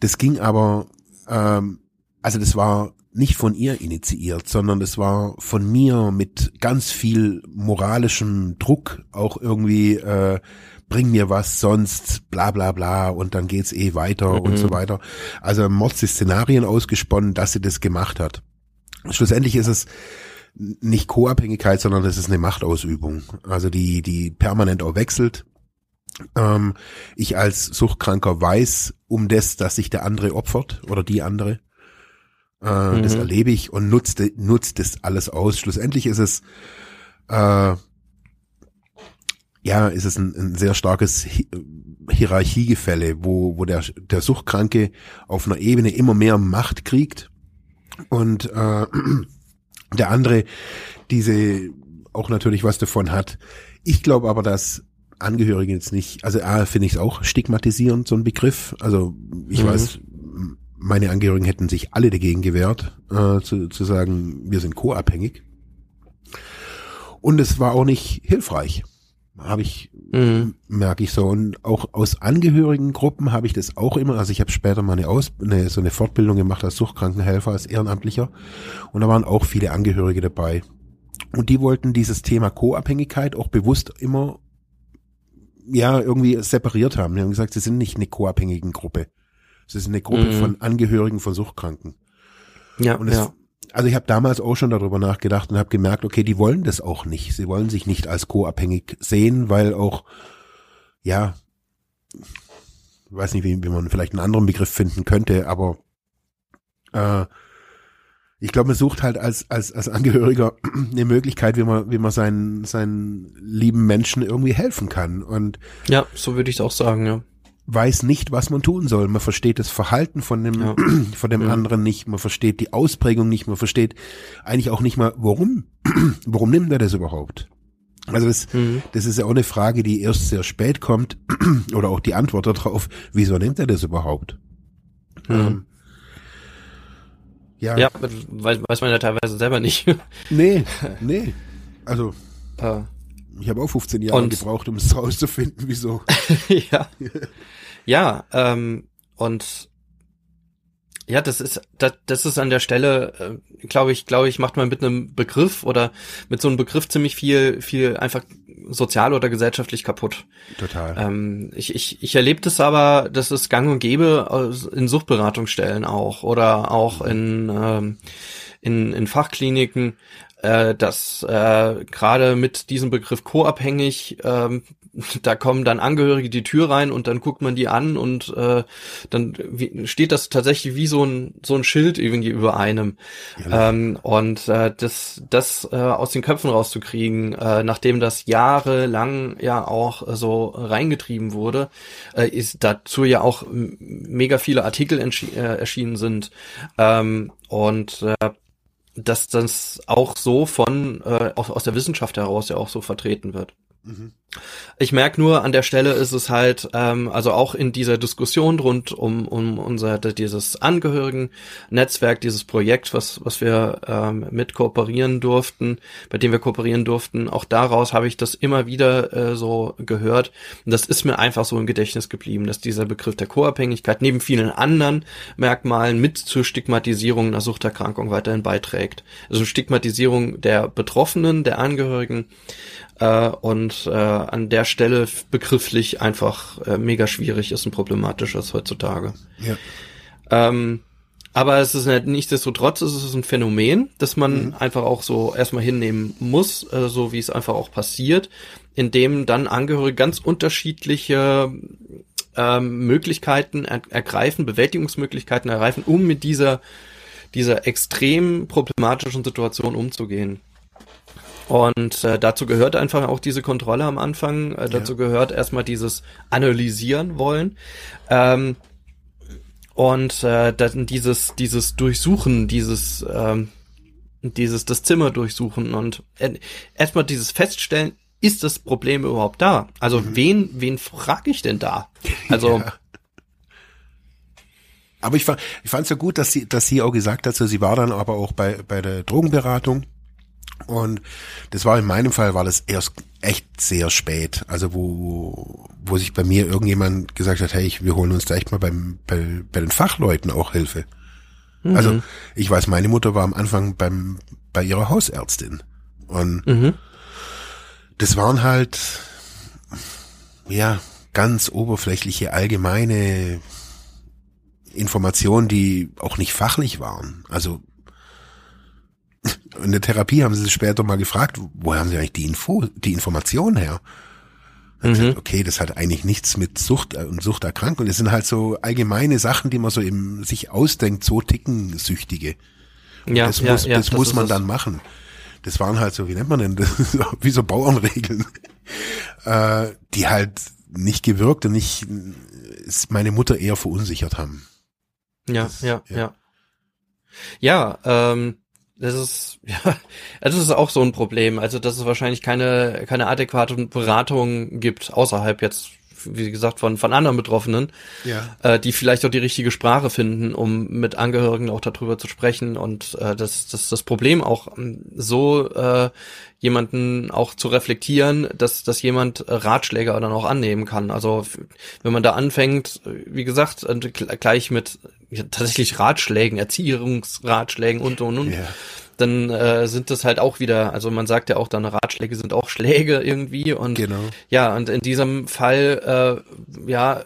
Das ging aber, ähm, also das war nicht von ihr initiiert, sondern es war von mir mit ganz viel moralischem Druck auch irgendwie äh, bring mir was sonst bla bla bla und dann geht's eh weiter mhm. und so weiter. Also Mords Szenarien ausgesponnen, dass sie das gemacht hat. Schlussendlich ist es nicht Co-Abhängigkeit, sondern es ist eine Machtausübung. Also die, die permanent auch wechselt. Ähm, ich als Suchtkranker weiß um das, dass sich der andere opfert oder die andere. Äh, mhm. Das erlebe ich und nutzt, nutzt das alles aus. Schlussendlich ist es, äh, ja, ist es ein, ein sehr starkes Hierarchiegefälle, wo, wo der, der Suchtkranke auf einer Ebene immer mehr Macht kriegt und äh, der andere diese auch natürlich was davon hat. Ich glaube aber, dass Angehörige jetzt nicht, also A, finde ich es auch stigmatisierend, so ein Begriff. Also ich mhm. weiß, meine Angehörigen hätten sich alle dagegen gewehrt, äh, zu, zu sagen, wir sind co-abhängig. Und es war auch nicht hilfreich. Habe ich, mhm. merke ich so. Und auch aus Angehörigengruppen habe ich das auch immer. Also ich habe später mal eine, Aus eine, so eine Fortbildung gemacht als Suchtkrankenhelfer, als Ehrenamtlicher. Und da waren auch viele Angehörige dabei. Und die wollten dieses Thema Co-Abhängigkeit auch bewusst immer ja irgendwie separiert haben. Die haben gesagt, sie sind nicht eine co-abhängigen Gruppe. Sie sind eine Gruppe mhm. von Angehörigen von Suchtkranken. Ja, und es, ja. Also ich habe damals auch schon darüber nachgedacht und habe gemerkt, okay, die wollen das auch nicht. Sie wollen sich nicht als co-abhängig sehen, weil auch, ja, weiß nicht, wie, wie man vielleicht einen anderen Begriff finden könnte, aber äh, ich glaube, man sucht halt als, als, als Angehöriger eine Möglichkeit, wie man, wie man seinen, seinen lieben Menschen irgendwie helfen kann. Und ja, so würde ich es auch sagen, ja. Weiß nicht, was man tun soll. Man versteht das Verhalten von dem, ja. von dem ja. anderen nicht. Man versteht die Ausprägung nicht. Man versteht eigentlich auch nicht mal, warum, warum nimmt er das überhaupt? Also das, mhm. das ist ja auch eine Frage, die erst sehr spät kommt oder auch die Antwort darauf, wieso nimmt er das überhaupt? Mhm. Ähm, ja. Ja, weiß, weiß man ja teilweise selber nicht. Nee, nee. Also, äh, ich habe auch 15 Jahre und, gebraucht, um es rauszufinden, wieso. ja. ja, ähm, und ja, das ist, das, das ist an der Stelle, äh, glaube ich, glaube ich, macht man mit einem Begriff oder mit so einem Begriff ziemlich viel, viel einfach sozial oder gesellschaftlich kaputt. Total. Ähm, ich, ich, ich erlebe das aber, das ist gang und gäbe in Suchtberatungsstellen auch oder auch in, ähm, in, in Fachkliniken, äh, dass äh, gerade mit diesem Begriff co-abhängig ähm, da kommen dann Angehörige die Tür rein und dann guckt man die an und äh, dann wie, steht das tatsächlich wie so ein so ein Schild irgendwie über einem ja. ähm, und äh, das das äh, aus den Köpfen rauszukriegen, äh, nachdem das jahrelang ja auch äh, so reingetrieben wurde, äh, ist dazu ja auch mega viele Artikel äh, erschienen sind ähm, und äh, dass das auch so von äh, aus, aus der Wissenschaft heraus ja auch so vertreten wird. Mhm. Ich merke nur, an der Stelle ist es halt, ähm, also auch in dieser Diskussion rund um, um unser dieses Angehörigen-Netzwerk, dieses Projekt, was, was wir ähm, mit kooperieren durften, bei dem wir kooperieren durften, auch daraus habe ich das immer wieder äh, so gehört. Und das ist mir einfach so im Gedächtnis geblieben, dass dieser Begriff der Co-Abhängigkeit neben vielen anderen Merkmalen mit zur Stigmatisierung einer Suchterkrankung weiterhin beiträgt. Also Stigmatisierung der Betroffenen, der Angehörigen, äh, und äh, an der Stelle begrifflich einfach äh, mega schwierig ist und problematisch ist heutzutage. Ja. Ähm, aber es ist nicht, nichtsdestotrotz ist es ein Phänomen, das man mhm. einfach auch so erstmal hinnehmen muss, äh, so wie es einfach auch passiert, indem dann Angehörige ganz unterschiedliche ähm, Möglichkeiten er ergreifen, Bewältigungsmöglichkeiten ergreifen, um mit dieser dieser extrem problematischen Situation umzugehen. Und äh, dazu gehört einfach auch diese Kontrolle am Anfang. Äh, dazu ja. gehört erstmal dieses Analysieren wollen. Ähm, und äh, dann dieses, dieses Durchsuchen, dieses ähm, dieses das Zimmer durchsuchen und äh, erstmal dieses Feststellen, ist das Problem überhaupt da? Also mhm. wen, wen frage ich denn da? Also ja. Aber ich, fand ich fand es ja gut, dass sie, dass sie auch gesagt hat, so, sie war dann aber auch bei, bei der Drogenberatung. Und das war in meinem Fall war das erst echt sehr spät. Also wo, wo sich bei mir irgendjemand gesagt hat, hey, wir holen uns da echt mal beim, bei, bei den Fachleuten auch Hilfe. Mhm. Also ich weiß, meine Mutter war am Anfang beim, bei ihrer Hausärztin. Und mhm. das waren halt, ja, ganz oberflächliche, allgemeine Informationen, die auch nicht fachlich waren. Also in der Therapie haben sie sich später mal gefragt, woher haben sie eigentlich die Info, die Information her? Mhm. Gesagt, okay, das hat eigentlich nichts mit Sucht und Suchterkrankung. Das sind halt so allgemeine Sachen, die man so eben sich ausdenkt, so ticken Süchtige. ja, das ja, muss, ja, das, das muss man dann machen. Das waren halt so, wie nennt man denn das? wie so Bauernregeln, äh, die halt nicht gewirkt und nicht meine Mutter eher verunsichert haben. Ja, das, ja, ja, ja. Ja, ähm, das ist, ja, das ist auch so ein Problem. Also, dass es wahrscheinlich keine, keine adäquate Beratung gibt, außerhalb jetzt, wie gesagt, von, von anderen Betroffenen, ja. äh, die vielleicht auch die richtige Sprache finden, um mit Angehörigen auch darüber zu sprechen und äh, das, das, das Problem auch ähm, so äh, jemanden auch zu reflektieren, dass, dass jemand Ratschläge dann auch annehmen kann. Also wenn man da anfängt, wie gesagt, gleich mit tatsächlich Ratschlägen, Erziehungsratschlägen und und und. Yeah dann äh, sind das halt auch wieder, also man sagt ja auch dann Ratschläge sind auch Schläge irgendwie und genau. ja, und in diesem Fall äh, ja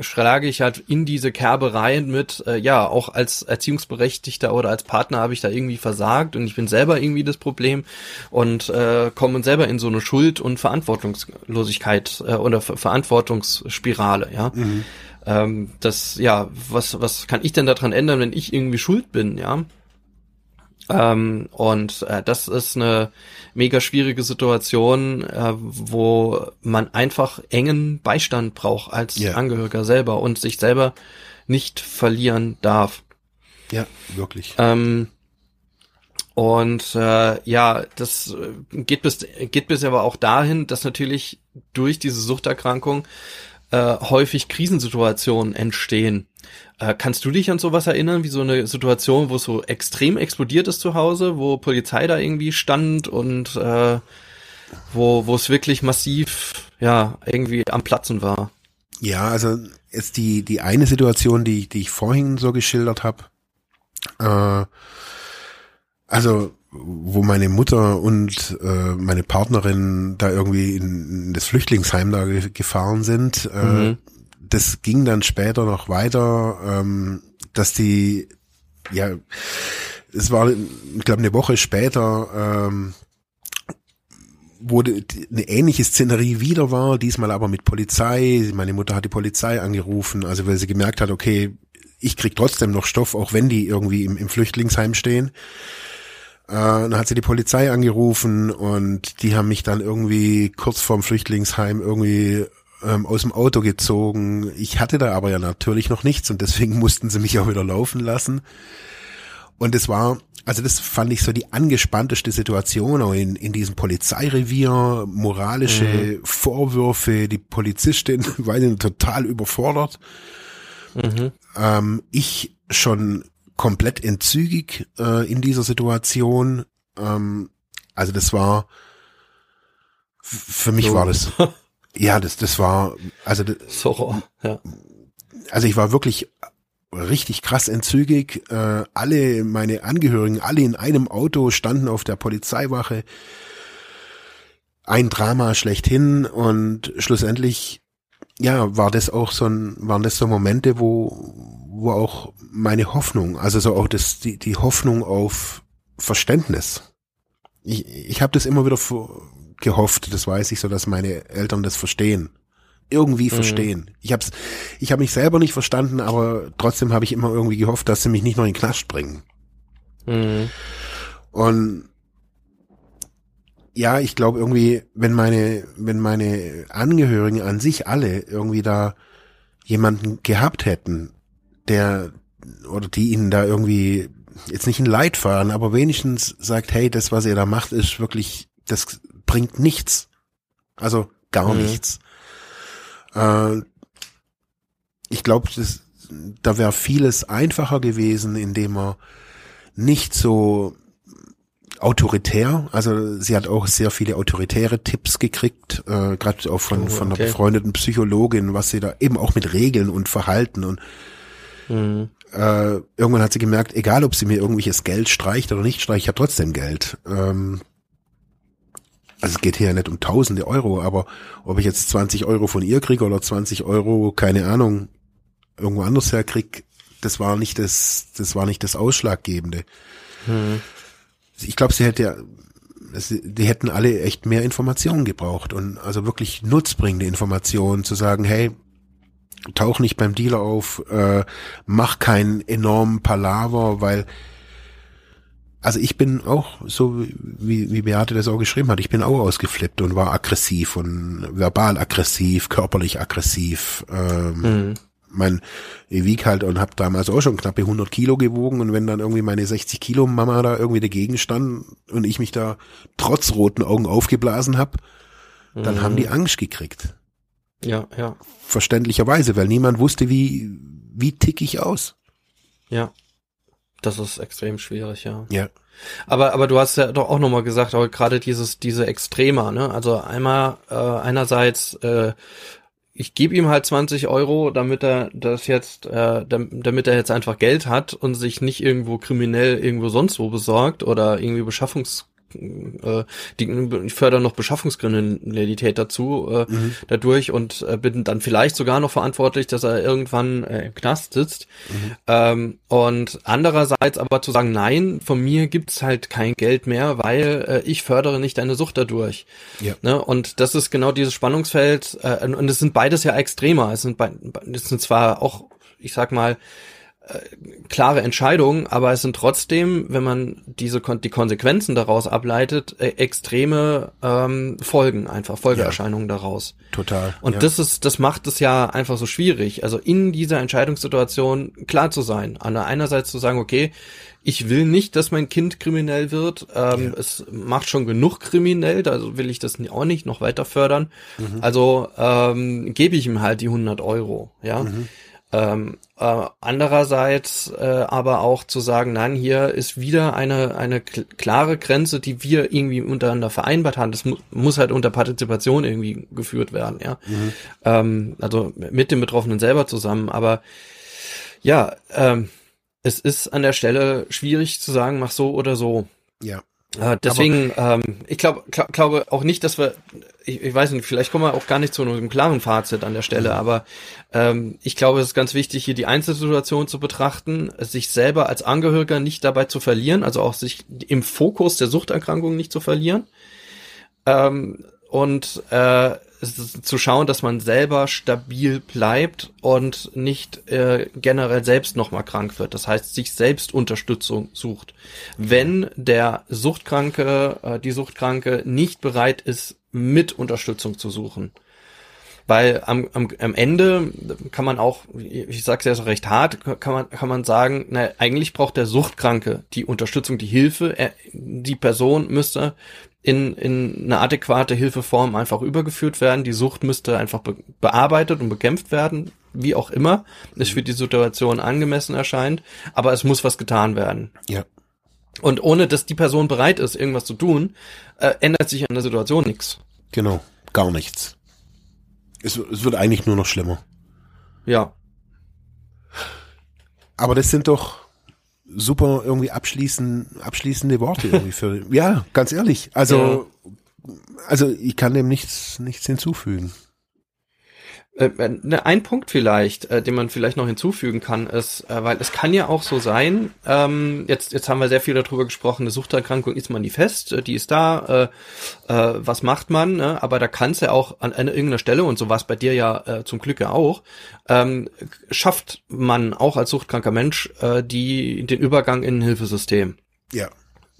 schlage ich halt in diese Kerbe rein mit, äh, ja, auch als Erziehungsberechtigter oder als Partner habe ich da irgendwie versagt und ich bin selber irgendwie das Problem und äh, komme selber in so eine Schuld- und Verantwortungslosigkeit äh, oder Ver Verantwortungsspirale, ja. Mhm ähm, das, ja, was, was kann ich denn daran ändern, wenn ich irgendwie schuld bin, ja? Ähm, und äh, das ist eine mega schwierige Situation, äh, wo man einfach engen Beistand braucht als yeah. Angehöriger selber und sich selber nicht verlieren darf. Ja, wirklich. Ähm, und äh, ja, das geht bis geht bis aber auch dahin, dass natürlich durch diese Suchterkrankung äh, häufig Krisensituationen entstehen. Äh, kannst du dich an sowas erinnern, wie so eine Situation, wo es so extrem explodiert ist zu Hause, wo Polizei da irgendwie stand und äh, wo wo es wirklich massiv ja irgendwie am Platzen war? Ja, also ist die die eine Situation, die die ich vorhin so geschildert habe. Äh, also wo meine Mutter und äh, meine Partnerin da irgendwie in, in das Flüchtlingsheim da gefahren sind. Äh, mhm. Das ging dann später noch weiter, ähm, dass die, ja, es war, ich glaube, eine Woche später, ähm, wurde eine ähnliche Szenerie wieder war, diesmal aber mit Polizei. Meine Mutter hat die Polizei angerufen, also weil sie gemerkt hat, okay, ich krieg trotzdem noch Stoff, auch wenn die irgendwie im, im Flüchtlingsheim stehen. Äh, dann hat sie die Polizei angerufen und die haben mich dann irgendwie kurz vorm Flüchtlingsheim irgendwie ähm, aus dem Auto gezogen. Ich hatte da aber ja natürlich noch nichts und deswegen mussten sie mich auch wieder laufen lassen. Und es war, also das fand ich so die angespannteste Situation auch in, in diesem Polizeirevier, moralische mhm. Vorwürfe, die Polizistin war total überfordert. Mhm. Ähm, ich schon komplett entzügig äh, in dieser Situation. Ähm, also das war für mich so. war das ja das das war also so, ja. also ich war wirklich richtig krass entzügig. Äh, alle meine Angehörigen, alle in einem Auto standen auf der Polizeiwache. Ein Drama schlechthin und schlussendlich ja, war das auch so ein, waren das so Momente, wo, wo auch meine Hoffnung, also so auch das, die, die Hoffnung auf Verständnis. Ich, ich habe das immer wieder gehofft, das weiß ich so, dass meine Eltern das verstehen. Irgendwie mhm. verstehen. Ich hab's, ich habe mich selber nicht verstanden, aber trotzdem habe ich immer irgendwie gehofft, dass sie mich nicht noch in den Knast bringen. Mhm. Und ja, ich glaube irgendwie, wenn meine, wenn meine Angehörigen an sich alle irgendwie da jemanden gehabt hätten, der oder die ihnen da irgendwie jetzt nicht ein Leitfaden, aber wenigstens sagt, hey, das, was ihr da macht, ist wirklich, das bringt nichts. Also gar mhm. nichts. Äh, ich glaube, da wäre vieles einfacher gewesen, indem er nicht so autoritär, also sie hat auch sehr viele autoritäre Tipps gekriegt, äh, gerade auch von, oh, okay. von einer befreundeten Psychologin, was sie da eben auch mit Regeln und Verhalten und mhm. äh, irgendwann hat sie gemerkt, egal ob sie mir irgendwelches Geld streicht oder nicht streicht, ich habe trotzdem Geld. Ähm, also es geht hier ja nicht um tausende Euro, aber ob ich jetzt 20 Euro von ihr kriege oder 20 Euro, keine Ahnung, irgendwo anders herkrieg, das war nicht das, das war nicht das Ausschlaggebende. Mhm ich glaube, sie hätte ja, die hätten alle echt mehr Informationen gebraucht und also wirklich nutzbringende Informationen zu sagen, hey, tauch nicht beim Dealer auf, äh, mach keinen enormen Palaver, weil also ich bin auch so, wie, wie Beate das auch geschrieben hat, ich bin auch ausgeflippt und war aggressiv und verbal aggressiv, körperlich aggressiv. Ähm, mhm mein, ich wieg halt und habe damals auch schon knappe 100 Kilo gewogen und wenn dann irgendwie meine 60 Kilo Mama da irgendwie dagegen stand und ich mich da trotz roten Augen aufgeblasen hab, dann mhm. haben die mhm. Angst gekriegt. Ja, ja. Verständlicherweise, weil niemand wusste, wie, wie tick ich aus. Ja. Das ist extrem schwierig, ja. Ja. Aber, aber du hast ja doch auch nochmal gesagt, auch gerade dieses, diese Extremer, ne? Also einmal, äh, einerseits, äh, ich gebe ihm halt 20 Euro, damit er das jetzt, äh, damit er jetzt einfach Geld hat und sich nicht irgendwo kriminell irgendwo sonst wo besorgt oder irgendwie Beschaffungs äh, die fördern noch Beschaffungskriminalität dazu äh, mhm. dadurch und äh, bin dann vielleicht sogar noch verantwortlich, dass er irgendwann äh, im Knast sitzt. Mhm. Ähm, und andererseits aber zu sagen, nein, von mir gibt's halt kein Geld mehr, weil äh, ich fördere nicht deine Sucht dadurch. Ja. Ne? Und das ist genau dieses Spannungsfeld äh, und es sind beides ja extremer. Es sind, es sind zwar auch, ich sag mal, klare Entscheidungen, aber es sind trotzdem, wenn man diese die Konsequenzen daraus ableitet, äh, extreme ähm, Folgen einfach Folgeerscheinungen ja, daraus. Total. Und ja. das ist das macht es ja einfach so schwierig. Also in dieser Entscheidungssituation klar zu sein, an der einerseits zu sagen, okay, ich will nicht, dass mein Kind kriminell wird. Ähm, ja. Es macht schon genug kriminell, also will ich das auch nicht noch weiter fördern. Mhm. Also ähm, gebe ich ihm halt die 100 Euro, ja. Mhm. Ähm, äh, andererseits äh, aber auch zu sagen, nein, hier ist wieder eine, eine klare Grenze, die wir irgendwie untereinander vereinbart haben. Das mu muss halt unter Partizipation irgendwie geführt werden, ja. Mhm. Ähm, also mit dem Betroffenen selber zusammen. Aber ja, ähm, es ist an der Stelle schwierig zu sagen, mach so oder so. Ja. Äh, deswegen, ähm, ich glaube glaub, glaube auch nicht, dass wir, ich, ich weiß nicht, vielleicht kommen wir auch gar nicht zu einem klaren Fazit an der Stelle, mhm. aber ähm, ich glaube, es ist ganz wichtig, hier die Einzelsituation zu betrachten, sich selber als Angehöriger nicht dabei zu verlieren, also auch sich im Fokus der Suchterkrankung nicht zu verlieren. Ähm, und äh, zu schauen, dass man selber stabil bleibt und nicht äh, generell selbst nochmal krank wird. Das heißt, sich selbst Unterstützung sucht. Wenn der Suchtkranke, äh, die Suchtkranke nicht bereit ist, mit Unterstützung zu suchen. Weil am, am, am Ende kann man auch, ich sage es ja so recht hart, kann man, kann man sagen, na, eigentlich braucht der Suchtkranke die Unterstützung, die Hilfe. Er, die Person müsste in, in eine adäquate Hilfeform einfach übergeführt werden. Die Sucht müsste einfach be bearbeitet und bekämpft werden, wie auch immer es für die Situation angemessen erscheint. Aber es muss was getan werden. Ja. Und ohne dass die Person bereit ist, irgendwas zu tun, äh, ändert sich an der Situation nichts. Genau, gar nichts. Es, es wird eigentlich nur noch schlimmer. Ja. Aber das sind doch super irgendwie abschließen, abschließende Worte irgendwie für, ja, ganz ehrlich. Also, ja. also ich kann dem nichts, nichts hinzufügen. Äh, äh, ne, ein Punkt vielleicht, äh, den man vielleicht noch hinzufügen kann, ist, weil es kann ja auch so sein, ähm, jetzt, jetzt haben wir sehr viel darüber gesprochen, eine Suchterkrankung ist manifest, die ist da, was macht man, ne? aber da kann es ja auch an, irgendeiner Stelle, und so war bei dir ja zum Glück ja auch, ähm, schafft man auch als suchtkranker Mensch die, den Übergang in ein Hilfesystem. Ja.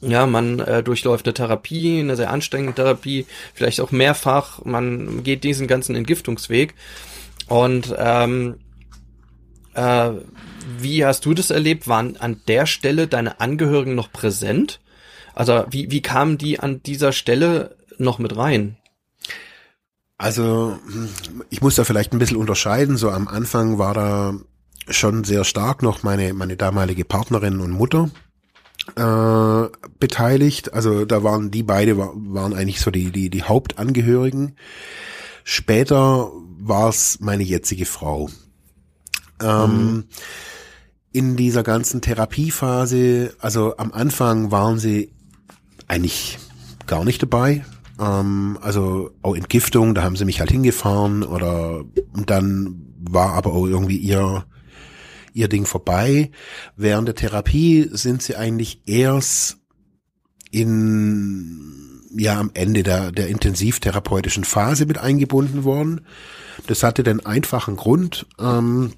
Ja, man äh, durchläuft eine Therapie, eine sehr anstrengende Therapie, vielleicht auch mehrfach. Man geht diesen ganzen Entgiftungsweg und ähm, äh, wie hast du das erlebt? Waren an der Stelle deine Angehörigen noch präsent? Also wie, wie kamen die an dieser Stelle noch mit rein? Also ich muss da vielleicht ein bisschen unterscheiden. So am Anfang war da schon sehr stark noch meine, meine damalige Partnerin und Mutter äh, beteiligt. Also da waren die beide waren eigentlich so die, die, die Hauptangehörigen. Später war es meine jetzige Frau. Ähm, mhm. In dieser ganzen Therapiephase, also am Anfang waren sie eigentlich gar nicht dabei. Ähm, also auch Entgiftung, da haben sie mich halt hingefahren oder dann war aber auch irgendwie ihr ihr Ding vorbei. Während der Therapie sind sie eigentlich erst in ja am Ende der, der intensivtherapeutischen Phase mit eingebunden worden. Das hatte den einfachen Grund, ähm,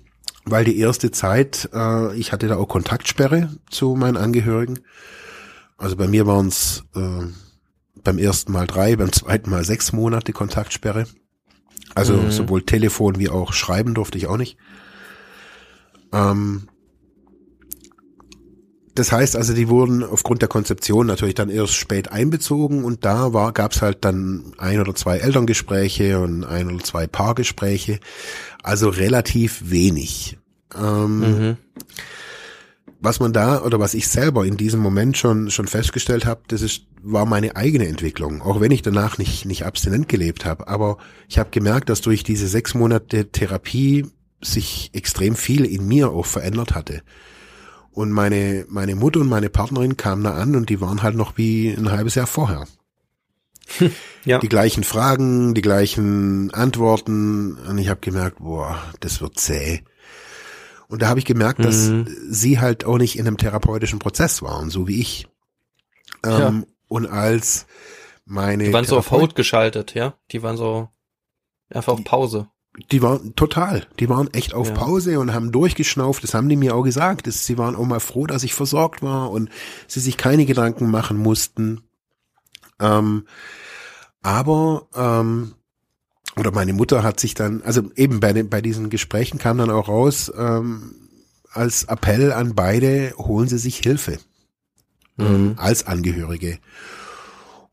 weil die erste Zeit, äh, ich hatte da auch Kontaktsperre zu meinen Angehörigen. Also bei mir waren es äh, beim ersten Mal drei, beim zweiten Mal sechs Monate Kontaktsperre. Also mhm. sowohl Telefon wie auch Schreiben durfte ich auch nicht. Ähm, das heißt also, die wurden aufgrund der Konzeption natürlich dann erst spät einbezogen und da war, gab's halt dann ein oder zwei Elterngespräche und ein oder zwei Paargespräche, also relativ wenig. Ähm, mhm. Was man da oder was ich selber in diesem Moment schon schon festgestellt habe, das ist war meine eigene Entwicklung, auch wenn ich danach nicht nicht abstinent gelebt habe. Aber ich habe gemerkt, dass durch diese sechs Monate Therapie sich extrem viel in mir auch verändert hatte. Und meine, meine Mutter und meine Partnerin kamen da an und die waren halt noch wie ein halbes Jahr vorher. ja. Die gleichen Fragen, die gleichen Antworten. Und ich habe gemerkt, boah, das wird zäh. Und da habe ich gemerkt, mhm. dass sie halt auch nicht in einem therapeutischen Prozess waren, so wie ich. Ähm, ja. Und als meine. Die waren so auf Haut geschaltet, ja? Die waren so einfach auf Pause. Die waren total, die waren echt auf ja. Pause und haben durchgeschnauft, das haben die mir auch gesagt. Das, sie waren auch mal froh, dass ich versorgt war und sie sich keine Gedanken machen mussten. Ähm, aber, ähm, oder meine Mutter hat sich dann, also eben bei, den, bei diesen Gesprächen kam dann auch raus, ähm, als Appell an beide, holen Sie sich Hilfe mhm. als Angehörige.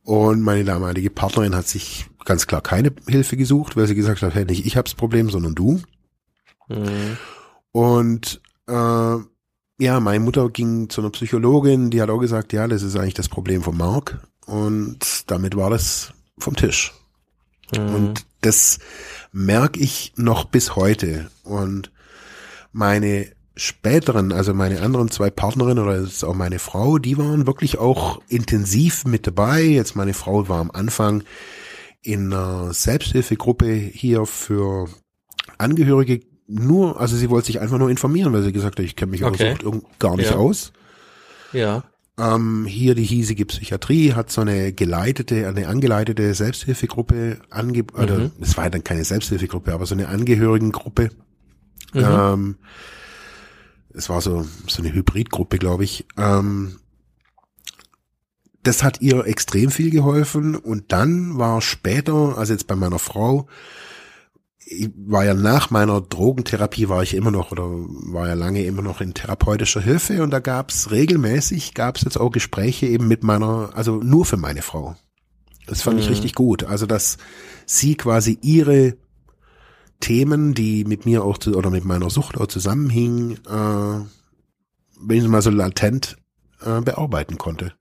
Und meine damalige Partnerin hat sich ganz klar keine Hilfe gesucht, weil sie gesagt hat, hey, nicht ich hab's Problem, sondern du. Mhm. Und äh, ja, meine Mutter ging zu einer Psychologin, die hat auch gesagt, ja, das ist eigentlich das Problem von Mark. Und damit war das vom Tisch. Mhm. Und das merke ich noch bis heute. Und meine späteren, also meine anderen zwei Partnerinnen oder jetzt auch meine Frau, die waren wirklich auch intensiv mit dabei. Jetzt meine Frau war am Anfang in einer Selbsthilfegruppe hier für Angehörige nur, also sie wollte sich einfach nur informieren, weil sie gesagt hat, ich kenne mich okay. gar nicht ja. aus. Ja. Ähm, hier die hiesige Psychiatrie hat so eine geleitete, eine angeleitete Selbsthilfegruppe ange, mhm. oder es war dann keine Selbsthilfegruppe, aber so eine Angehörigengruppe. Mhm. Ähm, es war so, so eine Hybridgruppe, glaube ich. Ähm, das hat ihr extrem viel geholfen und dann war später, also jetzt bei meiner Frau, war ja nach meiner Drogentherapie war ich immer noch oder war ja lange immer noch in therapeutischer Hilfe und da gab's regelmäßig, gab's jetzt auch Gespräche eben mit meiner, also nur für meine Frau. Das fand mhm. ich richtig gut. Also dass sie quasi ihre Themen, die mit mir auch zu, oder mit meiner Sucht auch zusammenhingen, äh, wenn ich mal so latent äh, bearbeiten konnte.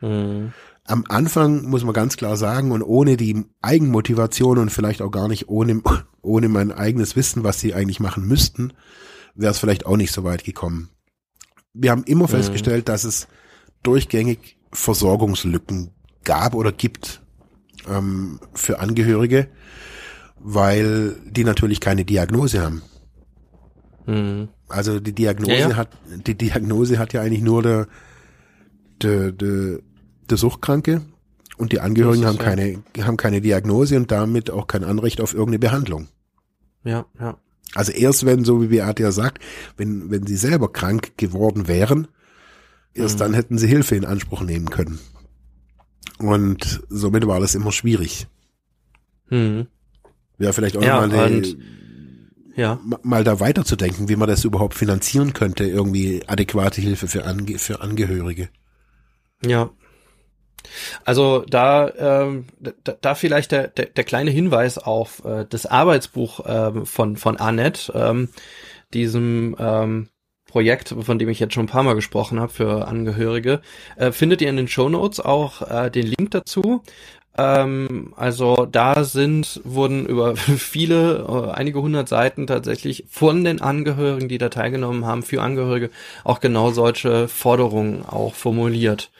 Mhm. Am Anfang muss man ganz klar sagen und ohne die Eigenmotivation und vielleicht auch gar nicht ohne, ohne mein eigenes Wissen, was sie eigentlich machen müssten, wäre es vielleicht auch nicht so weit gekommen. Wir haben immer mhm. festgestellt, dass es durchgängig Versorgungslücken gab oder gibt ähm, für Angehörige weil die natürlich keine Diagnose haben. Mhm. Also die Diagnose ja, ja. hat die Diagnose hat ja eigentlich nur der der, der, der Suchtkranke und die Angehörigen haben keine haben keine Diagnose und damit auch kein Anrecht auf irgendeine Behandlung. Ja, ja. Also erst wenn, so wie Beate ja sagt, wenn, wenn sie selber krank geworden wären, erst mhm. dann hätten sie Hilfe in Anspruch nehmen können. Und somit war das immer schwierig. Mhm. Wäre vielleicht auch ja, mal eine, ja. mal da weiterzudenken, wie man das überhaupt finanzieren könnte, irgendwie adäquate Hilfe für, Ange für Angehörige. Ja. Also da, ähm, da, da vielleicht der, der, der kleine Hinweis auf äh, das Arbeitsbuch ähm, von, von Annette, ähm, diesem ähm, Projekt, von dem ich jetzt schon ein paar Mal gesprochen habe für Angehörige, äh, findet ihr in den Show Notes auch äh, den Link dazu. Ähm, also da sind, wurden über viele, äh, einige hundert Seiten tatsächlich von den Angehörigen, die da teilgenommen haben, für Angehörige auch genau solche Forderungen auch formuliert.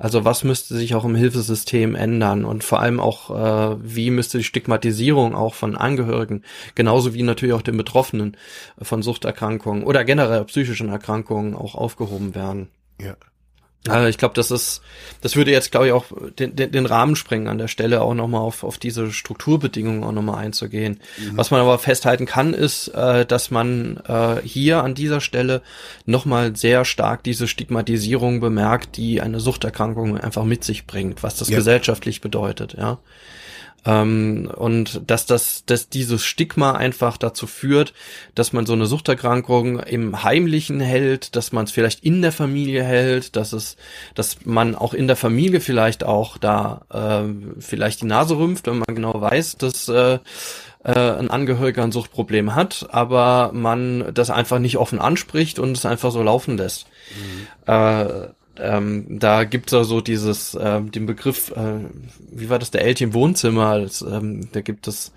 Also was müsste sich auch im Hilfesystem ändern und vor allem auch, äh, wie müsste die Stigmatisierung auch von Angehörigen, genauso wie natürlich auch den Betroffenen von Suchterkrankungen oder generell psychischen Erkrankungen auch aufgehoben werden. Ja. Also ich glaube, das ist, das würde jetzt, glaube ich, auch den, den, den Rahmen sprengen, an der Stelle auch nochmal auf, auf diese Strukturbedingungen auch nochmal einzugehen. Mhm. Was man aber festhalten kann, ist, äh, dass man äh, hier an dieser Stelle nochmal sehr stark diese Stigmatisierung bemerkt, die eine Suchterkrankung einfach mit sich bringt, was das ja. gesellschaftlich bedeutet, ja. Ähm, und dass das, dass dieses Stigma einfach dazu führt, dass man so eine Suchterkrankung im Heimlichen hält, dass man es vielleicht in der Familie hält, dass es, dass man auch in der Familie vielleicht auch da äh, vielleicht die Nase rümpft, wenn man genau weiß, dass äh, äh, ein Angehöriger ein Suchtproblem hat, aber man das einfach nicht offen anspricht und es einfach so laufen lässt. Mhm. Äh, ähm, da gibt's ja so dieses, äh, den Begriff, äh, wie war das, der Elch im Wohnzimmer, das, ähm, da gibt es,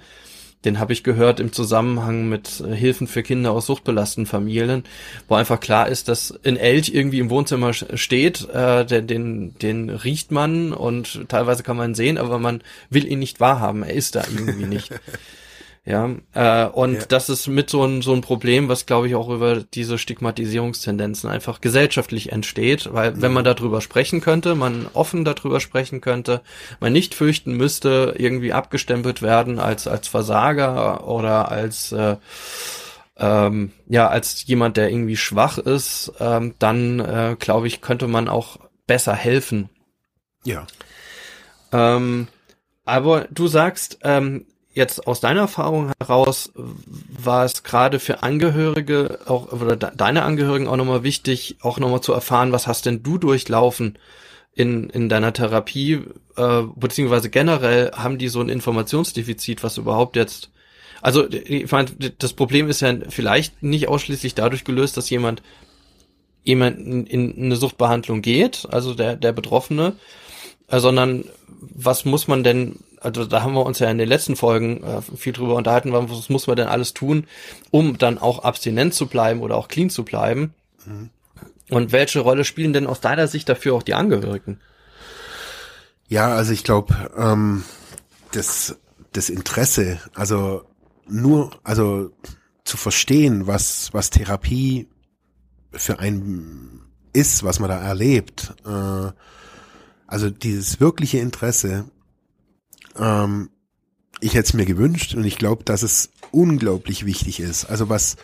den habe ich gehört im Zusammenhang mit äh, Hilfen für Kinder aus suchtbelasteten Familien, wo einfach klar ist, dass ein Elch irgendwie im Wohnzimmer steht, äh, den, den, den riecht man und teilweise kann man sehen, aber man will ihn nicht wahrhaben, er ist da irgendwie nicht. Ja, äh, und ja. das ist mit so ein, so ein Problem, was glaube ich auch über diese Stigmatisierungstendenzen einfach gesellschaftlich entsteht, weil wenn man darüber sprechen könnte, man offen darüber sprechen könnte, man nicht fürchten müsste, irgendwie abgestempelt werden als, als Versager oder als, äh, ähm, ja, als jemand, der irgendwie schwach ist, ähm, dann äh, glaube ich, könnte man auch besser helfen. Ja. Ähm, aber du sagst, ähm, jetzt aus deiner Erfahrung heraus war es gerade für Angehörige auch oder deine Angehörigen auch nochmal wichtig, auch nochmal zu erfahren, was hast denn du durchlaufen in, in deiner Therapie, äh, beziehungsweise generell haben die so ein Informationsdefizit, was überhaupt jetzt also ich meine, das Problem ist ja vielleicht nicht ausschließlich dadurch gelöst, dass jemand jemand in, in eine Suchtbehandlung geht, also der der Betroffene, sondern was muss man denn also da haben wir uns ja in den letzten Folgen äh, viel drüber unterhalten, was muss man denn alles tun, um dann auch abstinent zu bleiben oder auch clean zu bleiben. Mhm. Und welche Rolle spielen denn aus deiner Sicht dafür auch die Angehörigen? Ja, also ich glaube, ähm, das, das Interesse, also nur, also zu verstehen, was, was Therapie für ein ist, was man da erlebt, äh, also dieses wirkliche Interesse ähm, ich hätte es mir gewünscht und ich glaube, dass es unglaublich wichtig ist. Also was,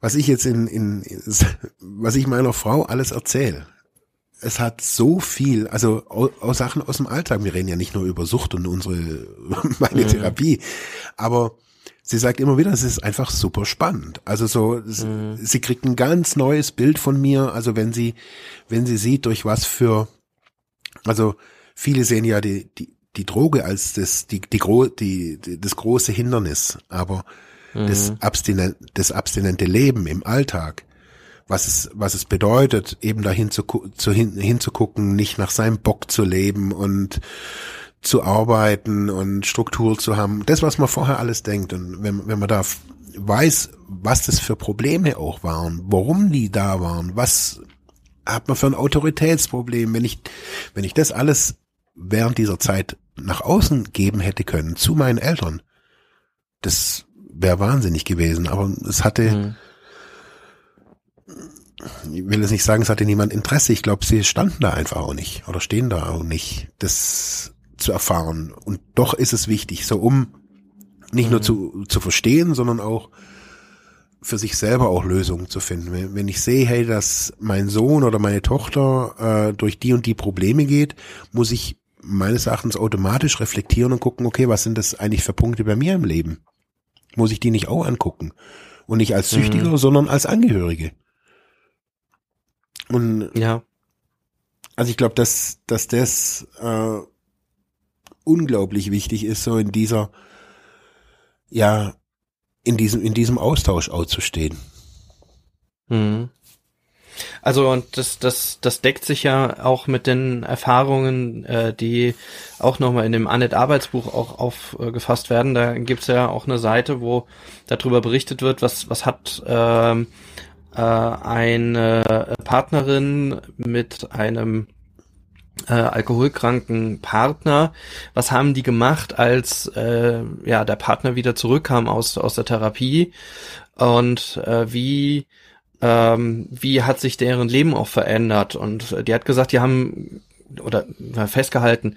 was ich jetzt in, in, was ich meiner Frau alles erzähle. Es hat so viel, also aus Sachen aus dem Alltag. Wir reden ja nicht nur über Sucht und unsere, meine mhm. Therapie, aber sie sagt immer wieder, es ist einfach super spannend. Also so, mhm. sie kriegt ein ganz neues Bild von mir. Also wenn sie, wenn sie sieht, durch was für, also viele sehen ja die, die, die Droge als das, die, die, gro die, die das große Hindernis, aber mhm. das, abstinent, das abstinente Leben im Alltag, was es, was es bedeutet, eben dahin zu, zu hin, hinzugucken, nicht nach seinem Bock zu leben und zu arbeiten und Struktur zu haben. Das, was man vorher alles denkt. Und wenn, wenn man da weiß, was das für Probleme auch waren, warum die da waren, was hat man für ein Autoritätsproblem, wenn ich, wenn ich das alles während dieser Zeit nach außen geben hätte können zu meinen Eltern, das wäre wahnsinnig gewesen. Aber es hatte, mhm. ich will es nicht sagen, es hatte niemand Interesse. Ich glaube, sie standen da einfach auch nicht oder stehen da auch nicht, das zu erfahren. Und doch ist es wichtig, so um nicht mhm. nur zu, zu verstehen, sondern auch für sich selber auch Lösungen zu finden. Wenn ich sehe, hey, dass mein Sohn oder meine Tochter äh, durch die und die Probleme geht, muss ich meines Erachtens automatisch reflektieren und gucken, okay, was sind das eigentlich für Punkte bei mir im Leben? Muss ich die nicht auch angucken? Und nicht als Süchtiger, mhm. sondern als Angehörige. Und ja. Also ich glaube, dass, dass das äh, unglaublich wichtig ist, so in dieser, ja, in diesem, in diesem Austausch auch zu stehen. Mhm. Also und das, das, das deckt sich ja auch mit den Erfahrungen, äh, die auch nochmal in dem Annette Arbeitsbuch auch aufgefasst werden. Da gibt's ja auch eine Seite, wo darüber berichtet wird, was, was hat ähm, äh, eine Partnerin mit einem äh, alkoholkranken Partner. Was haben die gemacht, als äh, ja der Partner wieder zurückkam aus aus der Therapie und äh, wie ähm, wie hat sich deren Leben auch verändert? Und die hat gesagt, die haben oder festgehalten,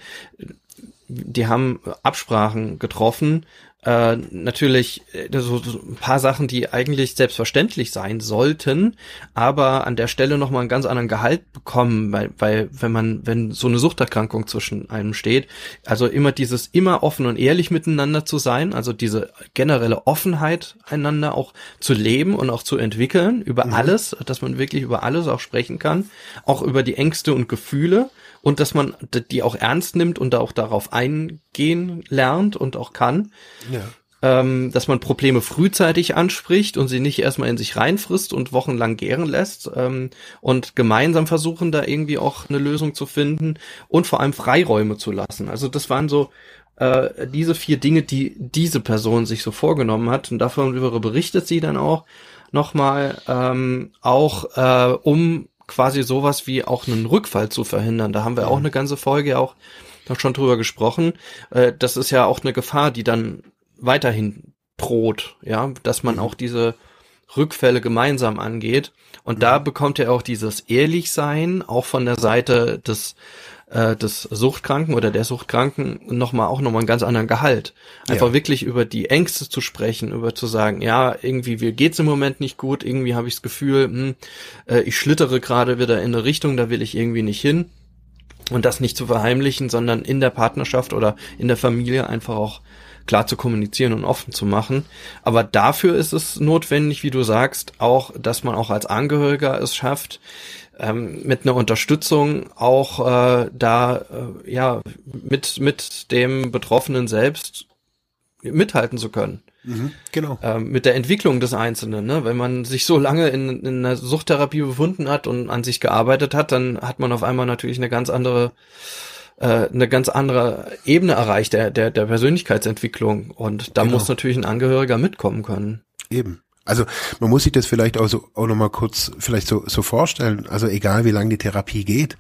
die haben Absprachen getroffen, äh, natürlich äh, so, so ein paar Sachen, die eigentlich selbstverständlich sein sollten, aber an der Stelle nochmal einen ganz anderen Gehalt bekommen, weil, weil wenn man, wenn so eine Suchterkrankung zwischen einem steht, also immer dieses immer offen und ehrlich miteinander zu sein, also diese generelle Offenheit einander auch zu leben und auch zu entwickeln über mhm. alles, dass man wirklich über alles auch sprechen kann, auch über die Ängste und Gefühle und dass man die auch ernst nimmt und auch darauf eingehen lernt und auch kann. Ja. Ähm, dass man Probleme frühzeitig anspricht und sie nicht erstmal in sich reinfrisst und wochenlang gären lässt ähm, und gemeinsam versuchen, da irgendwie auch eine Lösung zu finden und vor allem Freiräume zu lassen. Also das waren so äh, diese vier Dinge, die diese Person sich so vorgenommen hat und davon berichtet sie dann auch nochmal ähm, auch äh, um quasi sowas wie auch einen Rückfall zu verhindern. Da haben wir auch eine ganze Folge auch noch schon drüber gesprochen. Äh, das ist ja auch eine Gefahr, die dann weiterhin droht, ja, dass man mhm. auch diese Rückfälle gemeinsam angeht. Und da mhm. bekommt er auch dieses Ehrlichsein, auch von der Seite des äh, des Suchtkranken oder der Suchtkranken nochmal auch nochmal einen ganz anderen Gehalt. Einfach ja. wirklich über die Ängste zu sprechen, über zu sagen, ja, irgendwie mir geht's im Moment nicht gut, irgendwie habe ich das Gefühl, hm, äh, ich schlittere gerade wieder in eine Richtung, da will ich irgendwie nicht hin. Und das nicht zu verheimlichen, sondern in der Partnerschaft oder in der Familie einfach auch klar zu kommunizieren und offen zu machen. Aber dafür ist es notwendig, wie du sagst, auch, dass man auch als Angehöriger es schafft, ähm, mit einer Unterstützung auch äh, da äh, ja mit mit dem Betroffenen selbst mithalten zu können. Mhm, genau. Ähm, mit der Entwicklung des Einzelnen. Ne? Wenn man sich so lange in, in einer Suchttherapie befunden hat und an sich gearbeitet hat, dann hat man auf einmal natürlich eine ganz andere äh, eine ganz andere Ebene erreicht der, der, der Persönlichkeitsentwicklung. Und da genau. muss natürlich ein Angehöriger mitkommen können. Eben. Also man muss sich das vielleicht auch so auch nochmal kurz vielleicht so, so vorstellen. Also egal wie lange die Therapie geht,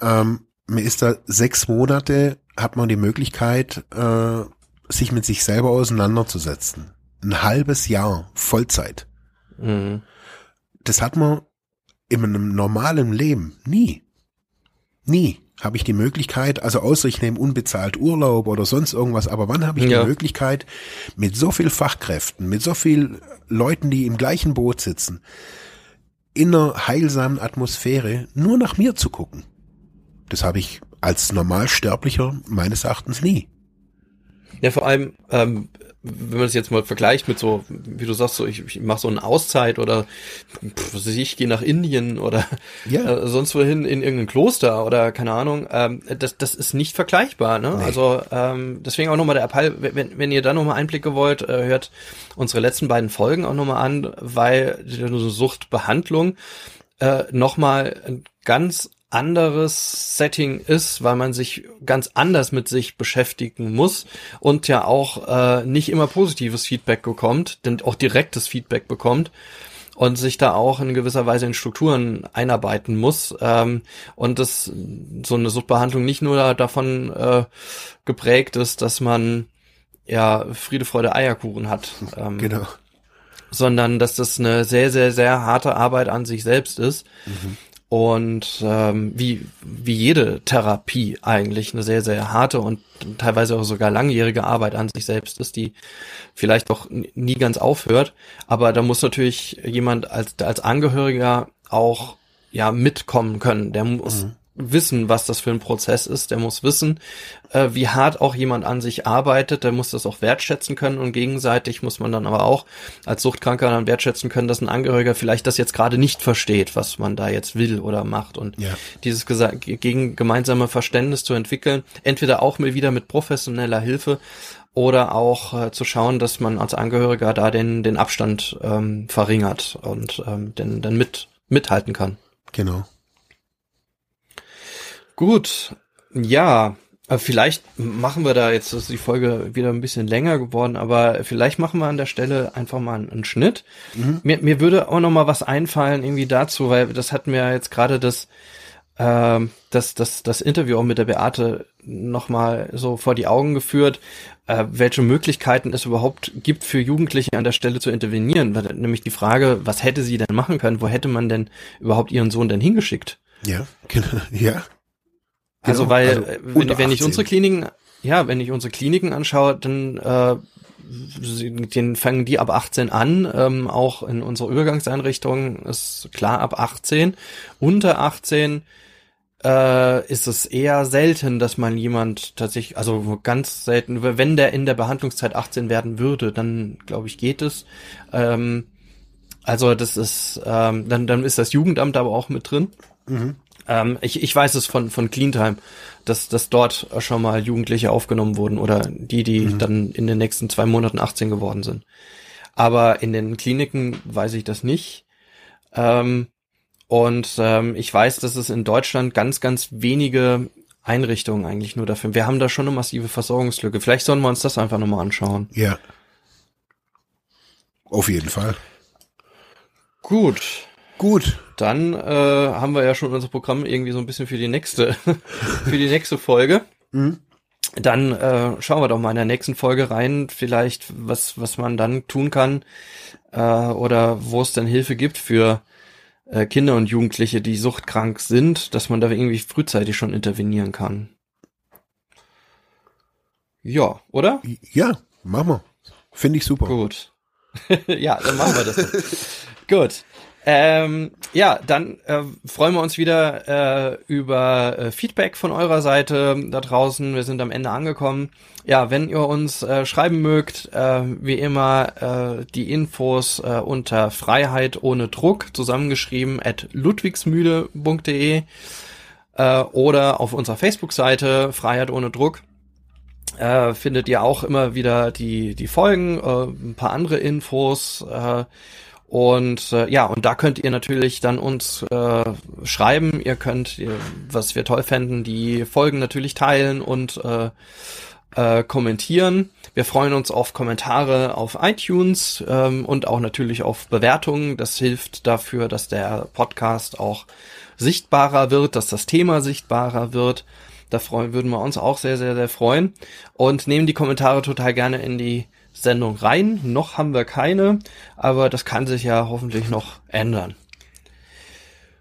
ähm, man ist da sechs Monate, hat man die Möglichkeit, äh, sich mit sich selber auseinanderzusetzen. Ein halbes Jahr Vollzeit. Mhm. Das hat man in einem normalen Leben nie. Nie habe ich die Möglichkeit, also außer ich nehme unbezahlt Urlaub oder sonst irgendwas, aber wann habe ich ja. die Möglichkeit, mit so viel Fachkräften, mit so viel Leuten, die im gleichen Boot sitzen, in einer heilsamen Atmosphäre nur nach mir zu gucken? Das habe ich als Normalsterblicher meines Erachtens nie. Ja, vor allem, ähm, wenn man es jetzt mal vergleicht mit so, wie du sagst, so ich, ich mache so eine Auszeit oder pff, ich gehe nach Indien oder ja. äh, sonst wohin in irgendein Kloster oder keine Ahnung, ähm, das, das ist nicht vergleichbar. Ne? Nee. Also ähm, deswegen auch nochmal der Appell, wenn, wenn ihr da nochmal Einblicke wollt, äh, hört unsere letzten beiden Folgen auch nochmal an, weil die Suchtbehandlung äh, nochmal ein ganz anderes Setting ist, weil man sich ganz anders mit sich beschäftigen muss und ja auch äh, nicht immer positives Feedback bekommt, denn auch direktes Feedback bekommt und sich da auch in gewisser Weise in Strukturen einarbeiten muss ähm, und das so eine Suchtbehandlung nicht nur davon äh, geprägt ist, dass man ja Friede, Freude, Eierkuchen hat. Ähm, genau. Sondern dass das eine sehr, sehr, sehr harte Arbeit an sich selbst ist. Mhm und ähm, wie, wie jede Therapie eigentlich eine sehr, sehr harte und teilweise auch sogar langjährige Arbeit an sich selbst ist, die vielleicht auch nie ganz aufhört. Aber da muss natürlich jemand als, als Angehöriger auch ja mitkommen können. Der muss mhm. Wissen, was das für ein Prozess ist. Der muss wissen, äh, wie hart auch jemand an sich arbeitet. Der muss das auch wertschätzen können und gegenseitig muss man dann aber auch als Suchtkranker dann wertschätzen können, dass ein Angehöriger vielleicht das jetzt gerade nicht versteht, was man da jetzt will oder macht. Und ja. dieses gegen gemeinsame Verständnis zu entwickeln, entweder auch mal wieder mit professioneller Hilfe oder auch äh, zu schauen, dass man als Angehöriger da den, den Abstand ähm, verringert und ähm, den, dann mit, mithalten kann. Genau. Gut, ja, äh, vielleicht machen wir da jetzt, ist die Folge wieder ein bisschen länger geworden, aber vielleicht machen wir an der Stelle einfach mal einen, einen Schnitt. Mhm. Mir, mir würde auch noch mal was einfallen irgendwie dazu, weil das hat mir jetzt gerade das, äh, das, das, das Interview auch mit der Beate noch mal so vor die Augen geführt, äh, welche Möglichkeiten es überhaupt gibt für Jugendliche an der Stelle zu intervenieren. Nämlich die Frage, was hätte sie denn machen können? Wo hätte man denn überhaupt ihren Sohn denn hingeschickt? Ja, genau, ja, also genau, weil, also äh, wenn, wenn ich unsere Kliniken, ja, wenn ich unsere Kliniken anschaue, dann äh, den fangen die ab 18 an, ähm, auch in unserer Übergangseinrichtung ist klar ab 18. Unter 18 äh, ist es eher selten, dass man jemand tatsächlich, also ganz selten, wenn der in der Behandlungszeit 18 werden würde, dann glaube ich geht es. Ähm, also das ist, ähm, dann, dann ist das Jugendamt aber auch mit drin. Mhm. Ähm, ich, ich weiß es von, von Cleantime, dass, dass dort schon mal Jugendliche aufgenommen wurden oder die, die mhm. dann in den nächsten zwei Monaten 18 geworden sind. Aber in den Kliniken weiß ich das nicht. Ähm, und ähm, ich weiß, dass es in Deutschland ganz, ganz wenige Einrichtungen eigentlich nur dafür. Wir haben da schon eine massive Versorgungslücke. Vielleicht sollen wir uns das einfach nochmal anschauen. Ja. Auf jeden Fall. Gut. Gut. Dann äh, haben wir ja schon unser Programm irgendwie so ein bisschen für die nächste, für die nächste Folge. Mhm. Dann äh, schauen wir doch mal in der nächsten Folge rein, vielleicht was was man dann tun kann äh, oder wo es dann Hilfe gibt für äh, Kinder und Jugendliche, die suchtkrank sind, dass man da irgendwie frühzeitig schon intervenieren kann. Ja, oder? Ja, machen wir. Finde ich super. Gut. ja, dann machen wir das. Gut. Ähm, ja, dann äh, freuen wir uns wieder äh, über äh, Feedback von eurer Seite da draußen. Wir sind am Ende angekommen. Ja, wenn ihr uns äh, schreiben mögt, äh, wie immer äh, die Infos äh, unter Freiheit ohne Druck zusammengeschrieben at ludwigsmühle.de äh, oder auf unserer Facebook-Seite Freiheit ohne Druck. Äh, findet ihr auch immer wieder die, die Folgen, äh, ein paar andere Infos, äh, und äh, ja, und da könnt ihr natürlich dann uns äh, schreiben. Ihr könnt, was wir toll fänden, die Folgen natürlich teilen und äh, äh, kommentieren. Wir freuen uns auf Kommentare auf iTunes ähm, und auch natürlich auf Bewertungen. Das hilft dafür, dass der Podcast auch sichtbarer wird, dass das Thema sichtbarer wird. Da freuen, würden wir uns auch sehr, sehr, sehr freuen. Und nehmen die Kommentare total gerne in die Sendung rein. Noch haben wir keine, aber das kann sich ja hoffentlich noch ändern.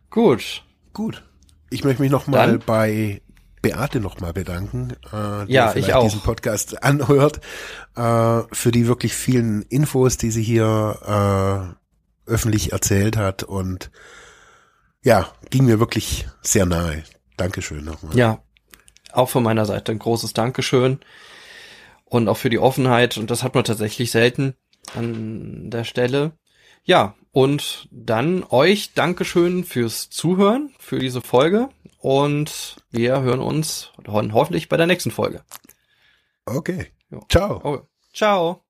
Gut. Gut. Ich möchte mich nochmal bei Beate nochmal bedanken, äh, die ja, ich auch. diesen Podcast anhört, äh, für die wirklich vielen Infos, die sie hier äh, öffentlich erzählt hat und ja, ging mir wirklich sehr nahe. Dankeschön nochmal. Ja, auch von meiner Seite ein großes Dankeschön und auch für die Offenheit. Und das hat man tatsächlich selten an der Stelle. Ja, und dann euch Dankeschön fürs Zuhören, für diese Folge. Und wir hören uns hoffentlich bei der nächsten Folge. Okay. Ciao. Oh, ciao.